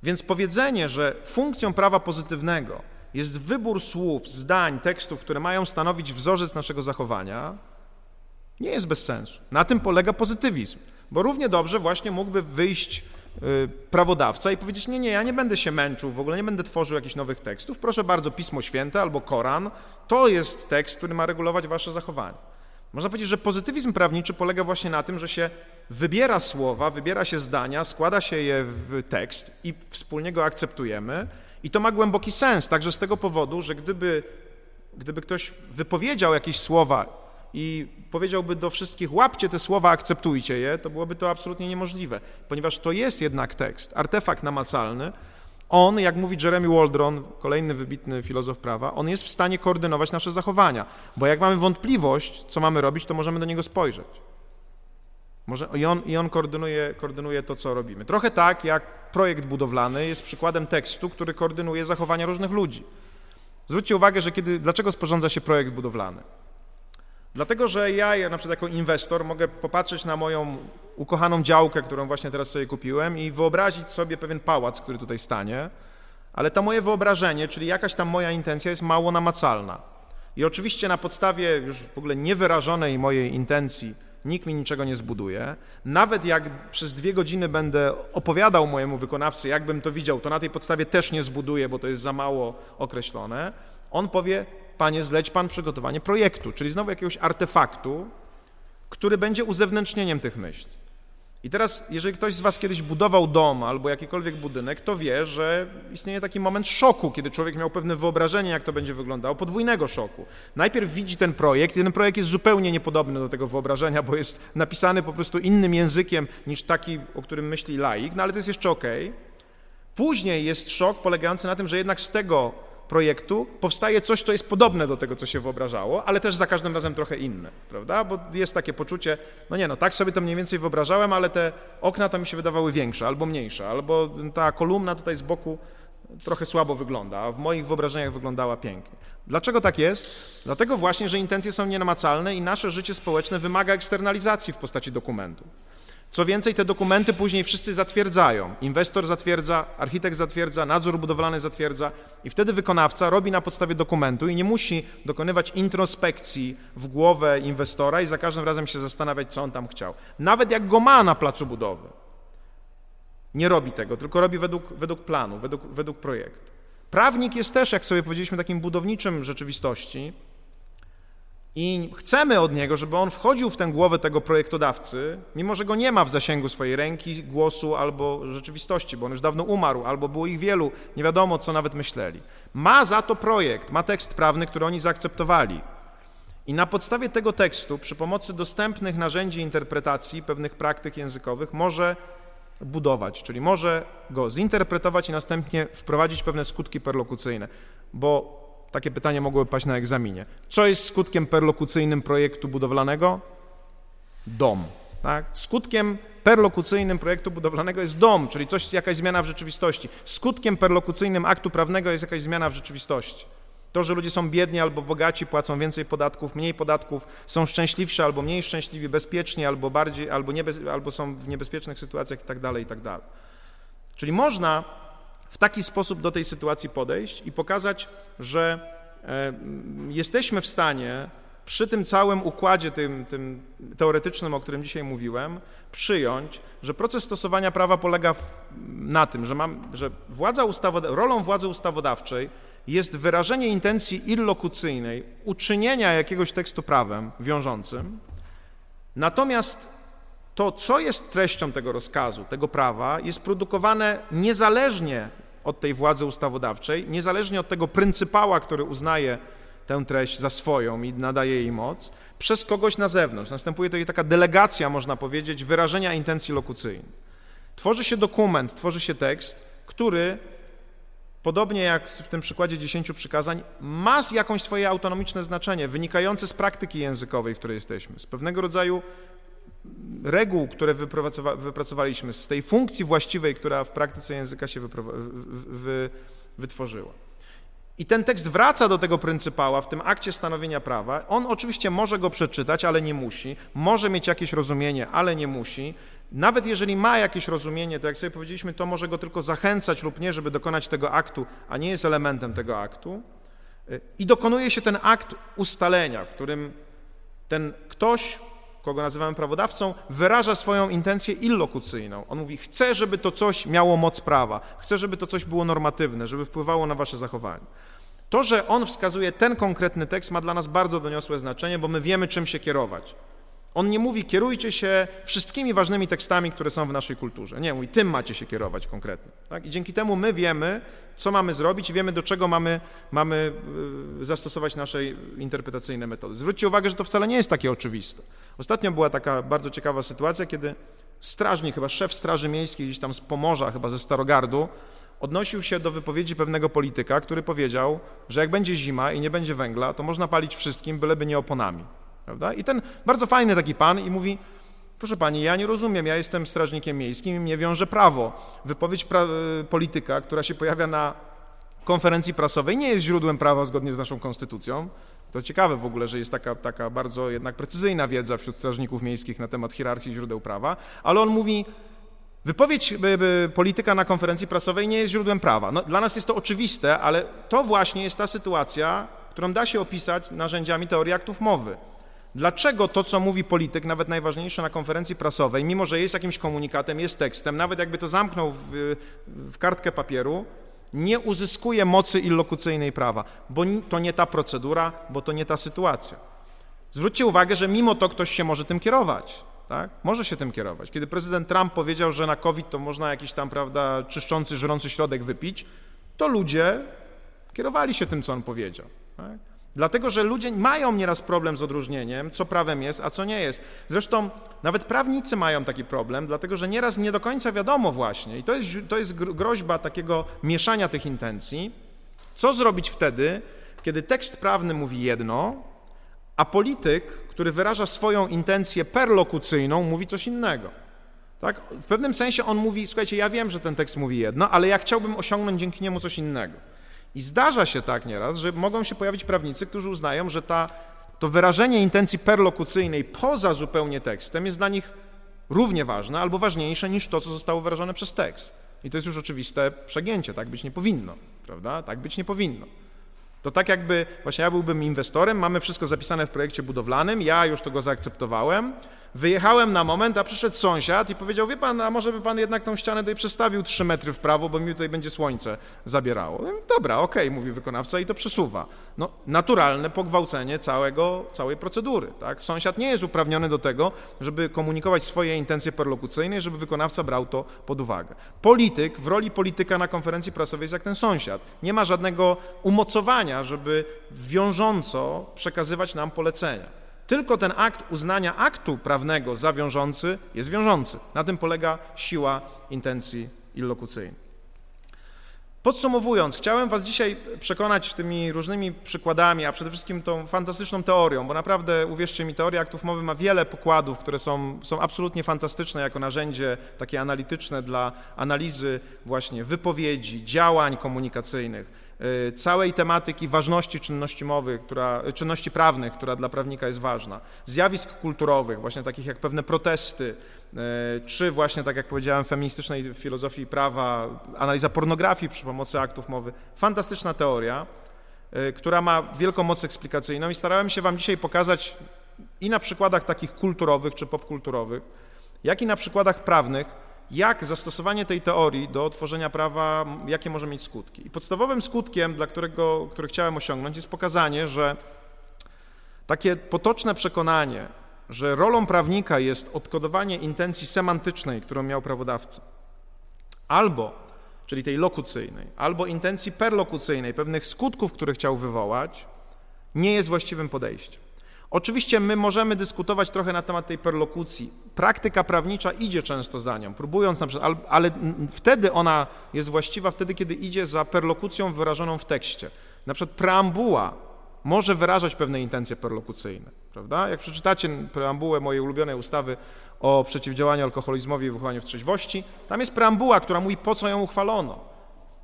Więc powiedzenie, że funkcją prawa pozytywnego jest wybór słów, zdań, tekstów, które mają stanowić wzorzec naszego zachowania, nie jest bez sensu. Na tym polega pozytywizm, bo równie dobrze właśnie mógłby wyjść y, prawodawca i powiedzieć: Nie, nie, ja nie będę się męczył, w ogóle nie będę tworzył jakichś nowych tekstów. Proszę bardzo, Pismo Święte albo Koran to jest tekst, który ma regulować wasze zachowanie. Można powiedzieć, że pozytywizm prawniczy polega właśnie na tym, że się wybiera słowa, wybiera się zdania, składa się je w tekst i wspólnie go akceptujemy i to ma głęboki sens, także z tego powodu, że gdyby gdyby ktoś wypowiedział jakieś słowa i powiedziałby do wszystkich, łapcie te słowa, akceptujcie je, to byłoby to absolutnie niemożliwe, ponieważ to jest jednak tekst, artefakt namacalny. On, jak mówi Jeremy Waldron, kolejny wybitny filozof prawa, on jest w stanie koordynować nasze zachowania, bo jak mamy wątpliwość, co mamy robić, to możemy do niego spojrzeć. Może, I on, i on koordynuje, koordynuje to, co robimy. Trochę tak, jak projekt budowlany jest przykładem tekstu, który koordynuje zachowania różnych ludzi. Zwróćcie uwagę, że kiedy, dlaczego sporządza się projekt budowlany? Dlatego, że ja na przykład jako inwestor mogę popatrzeć na moją ukochaną działkę, którą właśnie teraz sobie kupiłem i wyobrazić sobie pewien pałac, który tutaj stanie, ale to moje wyobrażenie, czyli jakaś tam moja intencja jest mało namacalna. I oczywiście na podstawie już w ogóle niewyrażonej mojej intencji nikt mi niczego nie zbuduje. Nawet jak przez dwie godziny będę opowiadał mojemu wykonawcy, jakbym to widział, to na tej podstawie też nie zbuduje, bo to jest za mało określone. On powie, panie, zleć pan przygotowanie projektu, czyli znowu jakiegoś artefaktu, który będzie uzewnętrznieniem tych myśli. I teraz, jeżeli ktoś z Was kiedyś budował dom albo jakikolwiek budynek, to wie, że istnieje taki moment szoku, kiedy człowiek miał pewne wyobrażenie, jak to będzie wyglądało, podwójnego szoku. Najpierw widzi ten projekt i ten projekt jest zupełnie niepodobny do tego wyobrażenia, bo jest napisany po prostu innym językiem niż taki, o którym myśli laik, no ale to jest jeszcze ok. Później jest szok polegający na tym, że jednak z tego projektu powstaje coś, co jest podobne do tego, co się wyobrażało, ale też za każdym razem trochę inne, prawda? Bo jest takie poczucie, no nie, no tak sobie to mniej więcej wyobrażałem, ale te okna to mi się wydawały większe albo mniejsze, albo ta kolumna tutaj z boku trochę słabo wygląda, a w moich wyobrażeniach wyglądała pięknie. Dlaczego tak jest? Dlatego właśnie, że intencje są nienamacalne i nasze życie społeczne wymaga eksternalizacji w postaci dokumentu. Co więcej, te dokumenty później wszyscy zatwierdzają. Inwestor zatwierdza, architekt zatwierdza, nadzór budowlany zatwierdza i wtedy wykonawca robi na podstawie dokumentu i nie musi dokonywać introspekcji w głowę inwestora i za każdym razem się zastanawiać, co on tam chciał. Nawet jak go ma na placu budowy. Nie robi tego, tylko robi według, według planu, według, według projektu. Prawnik jest też, jak sobie powiedzieliśmy, takim budowniczym rzeczywistości, i chcemy od niego, żeby on wchodził w tę głowę tego projektodawcy, mimo że go nie ma w zasięgu swojej ręki, głosu albo rzeczywistości, bo on już dawno umarł, albo było ich wielu, nie wiadomo co nawet myśleli. Ma za to projekt, ma tekst prawny, który oni zaakceptowali. I na podstawie tego tekstu, przy pomocy dostępnych narzędzi interpretacji pewnych praktyk językowych, może budować, czyli może go zinterpretować i następnie wprowadzić pewne skutki perlokucyjne. Bo takie pytanie mogłoby paść na egzaminie. Co jest skutkiem perlokucyjnym projektu budowlanego? Dom. Tak? Skutkiem perlokucyjnym projektu budowlanego jest dom, czyli coś, jakaś zmiana w rzeczywistości. Skutkiem perlokucyjnym aktu prawnego jest jakaś zmiana w rzeczywistości. To, że ludzie są biedni albo bogaci, płacą więcej podatków, mniej podatków, są szczęśliwsi albo mniej szczęśliwi, bezpieczni albo bardziej, albo, niebez, albo są w niebezpiecznych sytuacjach i tak dalej, i tak. Czyli można w taki sposób do tej sytuacji podejść i pokazać, że e, jesteśmy w stanie przy tym całym układzie tym, tym teoretycznym, o którym dzisiaj mówiłem, przyjąć, że proces stosowania prawa polega na tym, że, mam, że władza ustawoda- rolą władzy ustawodawczej jest wyrażenie intencji illokucyjnej, uczynienia jakiegoś tekstu prawem wiążącym, natomiast to, co jest treścią tego rozkazu, tego prawa, jest produkowane niezależnie od tej władzy ustawodawczej, niezależnie od tego pryncypała, który uznaje tę treść za swoją i nadaje jej moc, przez kogoś na zewnątrz. Następuje tutaj taka delegacja, można powiedzieć, wyrażenia intencji lokucyjnej. Tworzy się dokument, tworzy się tekst, który, podobnie jak w tym przykładzie dziesięciu przykazań, ma jakąś swoje autonomiczne znaczenie, wynikające z praktyki językowej, w której jesteśmy, z pewnego rodzaju reguł, które wypracowaliśmy, z tej funkcji właściwej, która w praktyce języka się wy wytworzyła. I ten tekst wraca do tego pryncypała w tym akcie stanowienia prawa. On oczywiście może go przeczytać, ale nie musi. Może mieć jakieś rozumienie, ale nie musi. Nawet jeżeli ma jakieś rozumienie, to jak sobie powiedzieliśmy, to może go tylko zachęcać lub nie, żeby dokonać tego aktu, a nie jest elementem tego aktu. I dokonuje się ten akt ustalenia, w którym ten ktoś kogo nazywamy prawodawcą, wyraża swoją intencję illokucyjną. On mówi, chcę, żeby to coś miało moc prawa, chcę, żeby to coś było normatywne, żeby wpływało na wasze zachowanie. To, że on wskazuje ten konkretny tekst ma dla nas bardzo doniosłe znaczenie, bo my wiemy, czym się kierować. On nie mówi, kierujcie się wszystkimi ważnymi tekstami, które są w naszej kulturze. Nie, mówi, tym macie się kierować konkretnie. Tak? I dzięki temu my wiemy, co mamy zrobić i wiemy, do czego mamy, mamy y, zastosować nasze interpretacyjne metody. Zwróćcie uwagę, że to wcale nie jest takie oczywiste. Ostatnio była taka bardzo ciekawa sytuacja, kiedy strażnik, chyba szef Straży Miejskiej gdzieś tam z Pomorza, chyba ze Starogardu, odnosił się do wypowiedzi pewnego polityka, który powiedział, że jak będzie zima i nie będzie węgla, to można palić wszystkim, byleby nie oponami. Prawda? I ten bardzo fajny taki pan i mówi, proszę pani, ja nie rozumiem, ja jestem strażnikiem miejskim i mnie wiąże prawo. Wypowiedź pra polityka, która się pojawia na konferencji prasowej, nie jest źródłem prawa zgodnie z naszą konstytucją. To ciekawe w ogóle, że jest taka, taka bardzo jednak precyzyjna wiedza wśród strażników miejskich na temat hierarchii źródeł prawa, ale on mówi, Wypowiedź polityka na konferencji prasowej nie jest źródłem prawa. No, dla nas jest to oczywiste, ale to właśnie jest ta sytuacja, którą da się opisać narzędziami teorii aktów mowy. Dlaczego to, co mówi polityk, nawet najważniejsze na konferencji prasowej, mimo że jest jakimś komunikatem, jest tekstem, nawet jakby to zamknął w, w kartkę papieru, nie uzyskuje mocy illokucyjnej prawa, bo to nie ta procedura, bo to nie ta sytuacja. Zwróćcie uwagę, że mimo to ktoś się może tym kierować. Tak? Może się tym kierować. Kiedy prezydent Trump powiedział, że na COVID to można jakiś tam, prawda, czyszczący, żrący środek wypić, to ludzie kierowali się tym, co on powiedział. Tak? Dlatego, że ludzie mają nieraz problem z odróżnieniem, co prawem jest, a co nie jest. Zresztą nawet prawnicy mają taki problem, dlatego że nieraz nie do końca wiadomo właśnie, i to jest, to jest groźba takiego mieszania tych intencji, co zrobić wtedy, kiedy tekst prawny mówi jedno, a polityk, który wyraża swoją intencję perlokucyjną, mówi coś innego. Tak? W pewnym sensie on mówi, słuchajcie, ja wiem, że ten tekst mówi jedno, ale ja chciałbym osiągnąć dzięki niemu coś innego. I zdarza się tak nieraz, że mogą się pojawić prawnicy, którzy uznają, że ta, to wyrażenie intencji perlokucyjnej poza zupełnie tekstem jest dla nich równie ważne albo ważniejsze niż to, co zostało wyrażone przez tekst. I to jest już oczywiste przegięcie, tak być nie powinno, prawda? Tak być nie powinno. To tak jakby, właśnie ja byłbym inwestorem, mamy wszystko zapisane w projekcie budowlanym, ja już to go zaakceptowałem, Wyjechałem na moment, a przyszedł sąsiad i powiedział, wie pan, a może by pan jednak tą ścianę tutaj przestawił 3 metry w prawo, bo mi tutaj będzie słońce zabierało. Dobra, okej, okay, mówi wykonawca i to przesuwa. No, naturalne pogwałcenie całego, całej procedury. Tak? Sąsiad nie jest uprawniony do tego, żeby komunikować swoje intencje perlokucyjne, żeby wykonawca brał to pod uwagę. Polityk w roli polityka na konferencji prasowej jest jak ten sąsiad. Nie ma żadnego umocowania, żeby wiążąco przekazywać nam polecenia. Tylko ten akt uznania aktu prawnego za wiążący jest wiążący. Na tym polega siła intencji illokucyjnej. Podsumowując, chciałem Was dzisiaj przekonać tymi różnymi przykładami, a przede wszystkim tą fantastyczną teorią, bo naprawdę, uwierzcie mi, teoria aktów mowy ma wiele pokładów, które są, są absolutnie fantastyczne jako narzędzie takie analityczne dla analizy właśnie wypowiedzi, działań komunikacyjnych całej tematyki ważności czynności mowy, która, czynności prawnych, która dla prawnika jest ważna, zjawisk kulturowych, właśnie takich jak pewne protesty, y, czy właśnie, tak jak powiedziałem, feministycznej filozofii prawa, analiza pornografii przy pomocy aktów mowy. Fantastyczna teoria, y, która ma wielką moc eksplikacyjną i starałem się Wam dzisiaj pokazać i na przykładach takich kulturowych czy popkulturowych, jak i na przykładach prawnych, jak zastosowanie tej teorii do tworzenia prawa, jakie może mieć skutki. I podstawowym skutkiem, dla którego, który chciałem osiągnąć, jest pokazanie, że takie potoczne przekonanie, że rolą prawnika jest odkodowanie intencji semantycznej, którą miał prawodawca, albo, czyli tej lokucyjnej, albo intencji perlokucyjnej, pewnych skutków, które chciał wywołać, nie jest właściwym podejściem. Oczywiście my możemy dyskutować trochę na temat tej perlokucji. Praktyka prawnicza idzie często za nią, próbując na przykład, ale wtedy ona jest właściwa, wtedy kiedy idzie za perlokucją wyrażoną w tekście. Na przykład preambuła może wyrażać pewne intencje perlokucyjne, prawda? Jak przeczytacie preambułę mojej ulubionej ustawy o przeciwdziałaniu alkoholizmowi i wychowaniu w trzeźwości, tam jest preambuła, która mówi, po co ją uchwalono.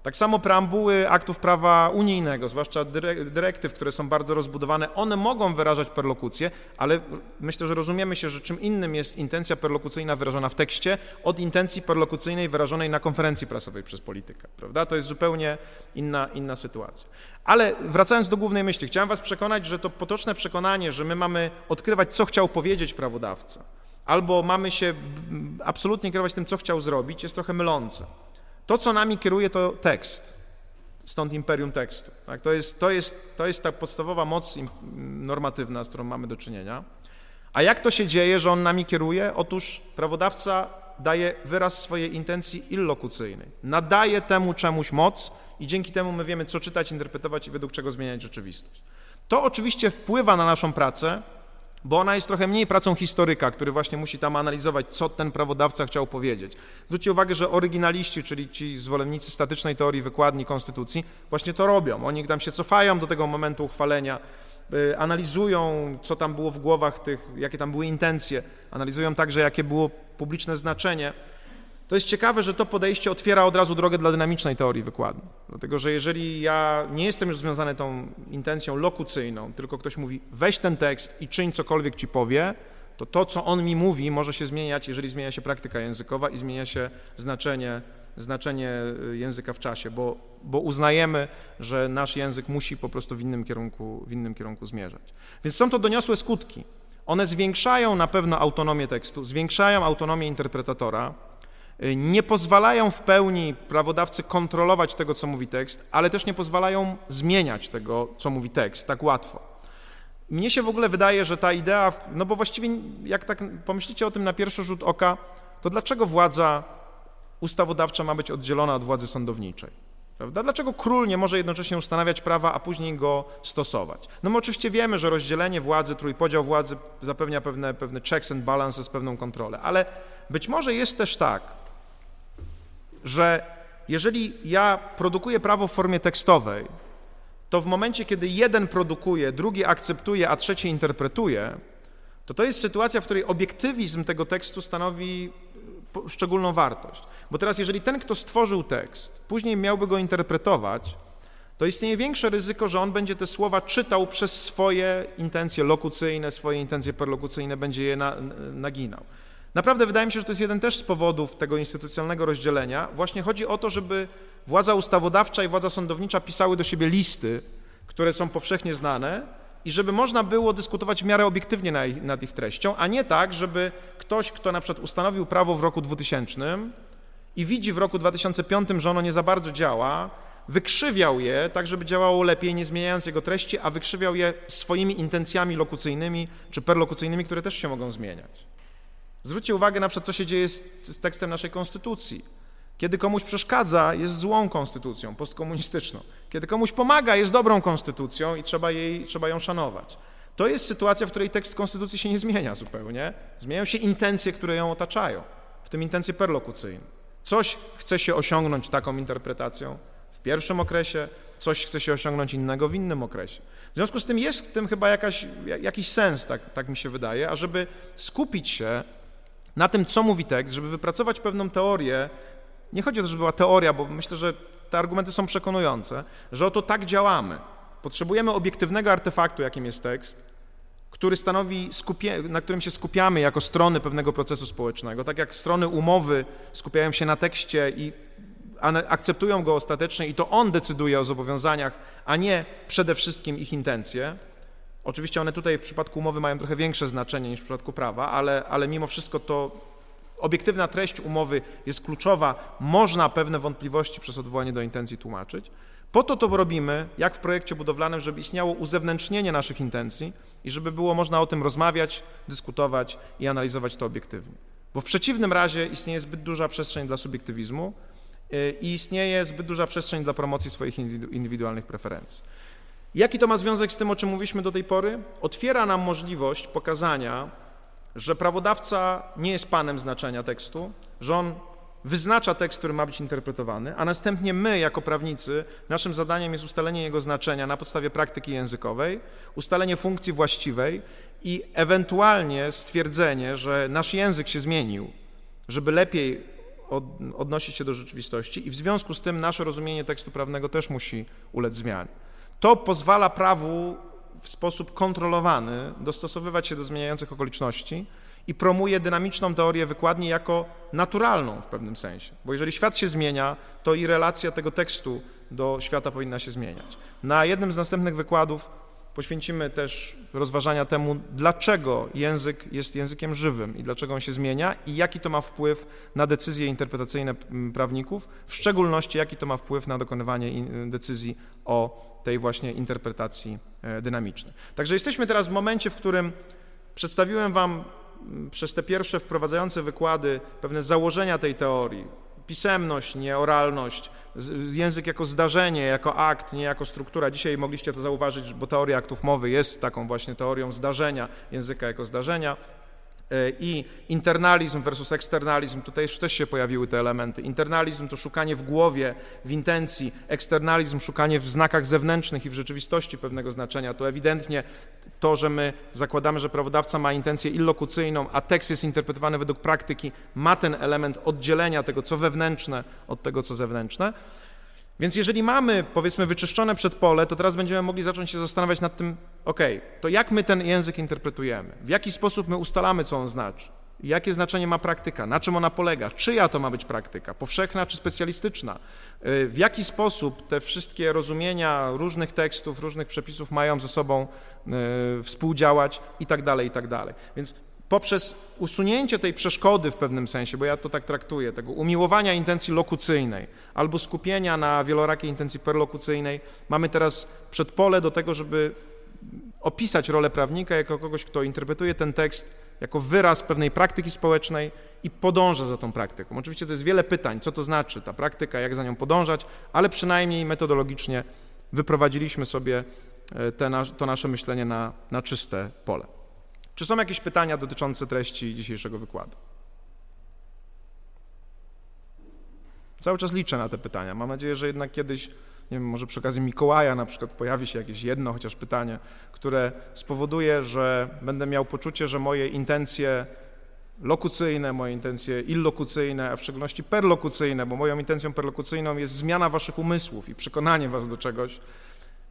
Tak samo preambuły aktów prawa unijnego, zwłaszcza dyrektyw, które są bardzo rozbudowane, one mogą wyrażać perlokucję, ale myślę, że rozumiemy się, że czym innym jest intencja perlokucyjna wyrażona w tekście od intencji perlokucyjnej wyrażonej na konferencji prasowej przez polityka, prawda? To jest zupełnie inna, inna sytuacja. Ale wracając do głównej myśli, chciałem was przekonać, że to potoczne przekonanie, że my mamy odkrywać, co chciał powiedzieć prawodawca, albo mamy się absolutnie kierować tym, co chciał zrobić, jest trochę mylące. To, co nami kieruje, to tekst. Stąd imperium tekstu. Tak? To, jest, to, jest, to jest ta podstawowa moc normatywna, z którą mamy do czynienia. A jak to się dzieje, że on nami kieruje? Otóż prawodawca daje wyraz swojej intencji illokucyjnej. Nadaje temu czemuś moc i dzięki temu my wiemy, co czytać, interpretować i według czego zmieniać rzeczywistość. To oczywiście wpływa na naszą pracę, bo ona jest trochę mniej pracą historyka, który właśnie musi tam analizować, co ten prawodawca chciał powiedzieć. Zwróćcie uwagę, że oryginaliści, czyli ci zwolennicy statycznej teorii wykładni konstytucji, właśnie to robią. Oni tam się cofają do tego momentu uchwalenia, y, analizują, co tam było w głowach tych, jakie tam były intencje, analizują także, jakie było publiczne znaczenie to jest ciekawe, że to podejście otwiera od razu drogę dla dynamicznej teorii wykładu. Dlatego, że jeżeli ja nie jestem już związany tą intencją lokucyjną, tylko ktoś mówi weź ten tekst i czyń cokolwiek ci powie, to to, co on mi mówi, może się zmieniać, jeżeli zmienia się praktyka językowa i zmienia się znaczenie, znaczenie y, języka w czasie, bo, bo uznajemy, że nasz język musi po prostu w innym, kierunku, w innym kierunku zmierzać. Więc są to doniosłe skutki. One zwiększają na pewno autonomię tekstu, zwiększają autonomię interpretatora, nie pozwalają w pełni prawodawcy kontrolować tego, co mówi tekst, ale też nie pozwalają zmieniać tego, co mówi tekst tak łatwo. Mnie się w ogóle wydaje, że ta idea, no bo właściwie jak tak pomyślicie o tym na pierwszy rzut oka, to dlaczego władza ustawodawcza ma być oddzielona od władzy sądowniczej? Prawda? Dlaczego król nie może jednocześnie ustanawiać prawa, a później go stosować? No my oczywiście wiemy, że rozdzielenie władzy, trójpodział władzy zapewnia pewne, pewne checks and balances, pewną kontrolę, ale być może jest też tak, że jeżeli ja produkuję prawo w formie tekstowej, to w momencie, kiedy jeden produkuje, drugi akceptuje, a trzeci interpretuje, to to jest sytuacja, w której obiektywizm tego tekstu stanowi e, szczególną wartość. Bo teraz, jeżeli ten, kto stworzył tekst, później miałby go interpretować, to istnieje większe ryzyko, że on będzie te słowa czytał przez swoje intencje lokucyjne, swoje intencje perlokucyjne, będzie je na, naginał. Naprawdę wydaje mi się, że to jest jeden też z powodów tego instytucjonalnego rozdzielenia. Właśnie chodzi o to, żeby władza ustawodawcza i władza sądownicza pisały do siebie listy, które są powszechnie znane i żeby można było dyskutować w miarę obiektywnie nad ich treścią, a nie tak, żeby ktoś, kto na przykład ustanowił prawo w roku 2000 i widzi w roku 2005, że ono nie za bardzo działa, wykrzywiał je tak, żeby działało lepiej, nie zmieniając jego treści, a wykrzywiał je swoimi intencjami lokucyjnymi czy perlokucyjnymi, które też się mogą zmieniać. Zwróćcie uwagę na przykład, co się dzieje z, z tekstem naszej konstytucji. Kiedy komuś przeszkadza, jest złą konstytucją, postkomunistyczną. Kiedy komuś pomaga, jest dobrą konstytucją i trzeba, jej, trzeba ją szanować. To jest sytuacja, w której tekst konstytucji się nie zmienia zupełnie. Zmieniają się intencje, które ją otaczają, w tym intencje perlokucyjne. Coś chce się osiągnąć taką interpretacją w pierwszym okresie, coś chce się osiągnąć innego w innym okresie. W związku z tym jest w tym chyba jakaś, jakiś sens, tak, tak mi się wydaje, ażeby skupić się na tym, co mówi tekst, żeby wypracować pewną teorię. Nie chodzi o to, żeby była teoria, bo myślę, że te argumenty są przekonujące, że oto tak działamy. Potrzebujemy obiektywnego artefaktu, jakim jest tekst, który stanowi, na którym się skupiamy jako strony pewnego procesu społecznego. Tak jak strony umowy skupiają się na tekście i akceptują go ostatecznie i to on decyduje o zobowiązaniach, a nie przede wszystkim ich intencje. Oczywiście one tutaj w przypadku umowy mają trochę większe znaczenie niż w przypadku prawa, ale, ale mimo wszystko to obiektywna treść umowy jest kluczowa. Można pewne wątpliwości przez odwołanie do intencji tłumaczyć. Po to to robimy, jak w projekcie budowlanym, żeby istniało uzewnętrznienie naszych intencji i żeby było można o tym rozmawiać, dyskutować i analizować to obiektywnie. Bo w przeciwnym razie istnieje zbyt duża przestrzeń dla subiektywizmu y, i istnieje zbyt duża przestrzeń dla promocji swoich indywidualnych preferencji. Jaki to ma związek z tym, o czym mówiliśmy do tej pory? Otwiera nam możliwość pokazania, że prawodawca nie jest panem znaczenia tekstu, że on wyznacza tekst, który ma być interpretowany, a następnie my, jako prawnicy, naszym zadaniem jest ustalenie jego znaczenia na podstawie praktyki językowej, ustalenie funkcji właściwej i ewentualnie stwierdzenie, że nasz język się zmienił, żeby lepiej odnosić się do rzeczywistości i w związku z tym nasze rozumienie tekstu prawnego też musi ulec zmianie. To pozwala prawu w sposób kontrolowany dostosowywać się do zmieniających okoliczności i promuje dynamiczną teorię wykładni jako naturalną w pewnym sensie. Bo jeżeli świat się zmienia, to i relacja tego tekstu do świata powinna się zmieniać. Na jednym z następnych wykładów Poświęcimy też rozważania temu, dlaczego język jest językiem żywym i dlaczego on się zmienia i jaki to ma wpływ na decyzje interpretacyjne prawników, w szczególności jaki to ma wpływ na dokonywanie decyzji o tej właśnie interpretacji e, dynamicznej. Także jesteśmy teraz w momencie, w którym przedstawiłem Wam przez te pierwsze wprowadzające wykłady pewne założenia tej teorii. Pisemność, nie oralność, język jako zdarzenie, jako akt, nie jako struktura. Dzisiaj mogliście to zauważyć, bo teoria aktów mowy jest taką właśnie teorią zdarzenia, języka jako zdarzenia. E, i internalizm versus eksternalizm, tutaj już też się pojawiły te elementy. Internalizm to szukanie w głowie, w intencji, eksternalizm szukanie w znakach zewnętrznych i w rzeczywistości pewnego znaczenia. To ewidentnie to, że my zakładamy, że prawodawca ma intencję illokucyjną, a tekst jest interpretowany według praktyki, ma ten element oddzielenia tego, co wewnętrzne od tego, co zewnętrzne. Więc jeżeli mamy, powiedzmy, wyczyszczone przedpole, to teraz będziemy mogli zacząć się zastanawiać nad tym, ok, to jak my ten język interpretujemy? W jaki sposób my ustalamy, co on znaczy? Jakie znaczenie ma praktyka? Na czym ona polega? Czyja to ma być praktyka? Powszechna czy specjalistyczna? Y, w jaki sposób te wszystkie rozumienia różnych tekstów, różnych przepisów mają ze sobą y, współdziałać i tak dalej, i tak dalej. Więc poprzez usunięcie tej przeszkody w pewnym sensie, bo ja to tak traktuję, tego umiłowania intencji lokucyjnej albo skupienia na wielorakiej intencji perlokucyjnej, mamy teraz przedpole do tego, żeby opisać rolę prawnika jako kogoś, kto interpretuje ten tekst jako wyraz pewnej praktyki społecznej i podąża za tą praktyką. Oczywiście to jest wiele pytań, co to znaczy ta praktyka, jak za nią podążać, ale przynajmniej metodologicznie wyprowadziliśmy sobie e, te, to nasze myślenie na, na czyste pole. Czy są jakieś pytania dotyczące treści dzisiejszego wykładu? Cały czas liczę na te pytania. Mam nadzieję, że jednak kiedyś, nie wiem, może przy okazji Mikołaja na przykład pojawi się jakieś jedno chociaż pytanie, które spowoduje, że będę miał poczucie, że moje intencje lokucyjne, moje intencje illokucyjne, a w szczególności perlokucyjne, bo moją intencją perlokucyjną jest zmiana waszych umysłów i przekonanie was do czegoś,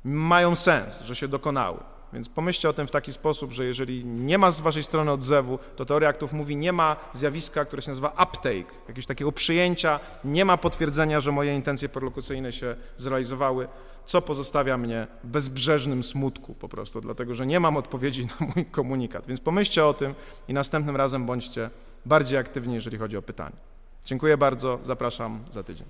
mają sens, że się dokonały. Więc pomyślcie o tym w taki sposób, że jeżeli nie ma z waszej strony odzewu, to teoria aktów mówi, nie ma zjawiska, które się nazywa uptake, jakiegoś takiego przyjęcia, nie ma potwierdzenia, że moje intencje perlokucyjne się zrealizowały, co pozostawia mnie w bezbrzeżnym smutku po prostu, dlatego że nie mam odpowiedzi na mój komunikat. Więc pomyślcie o tym i następnym razem bądźcie bardziej aktywni, jeżeli chodzi o pytania. Dziękuję bardzo, zapraszam za tydzień.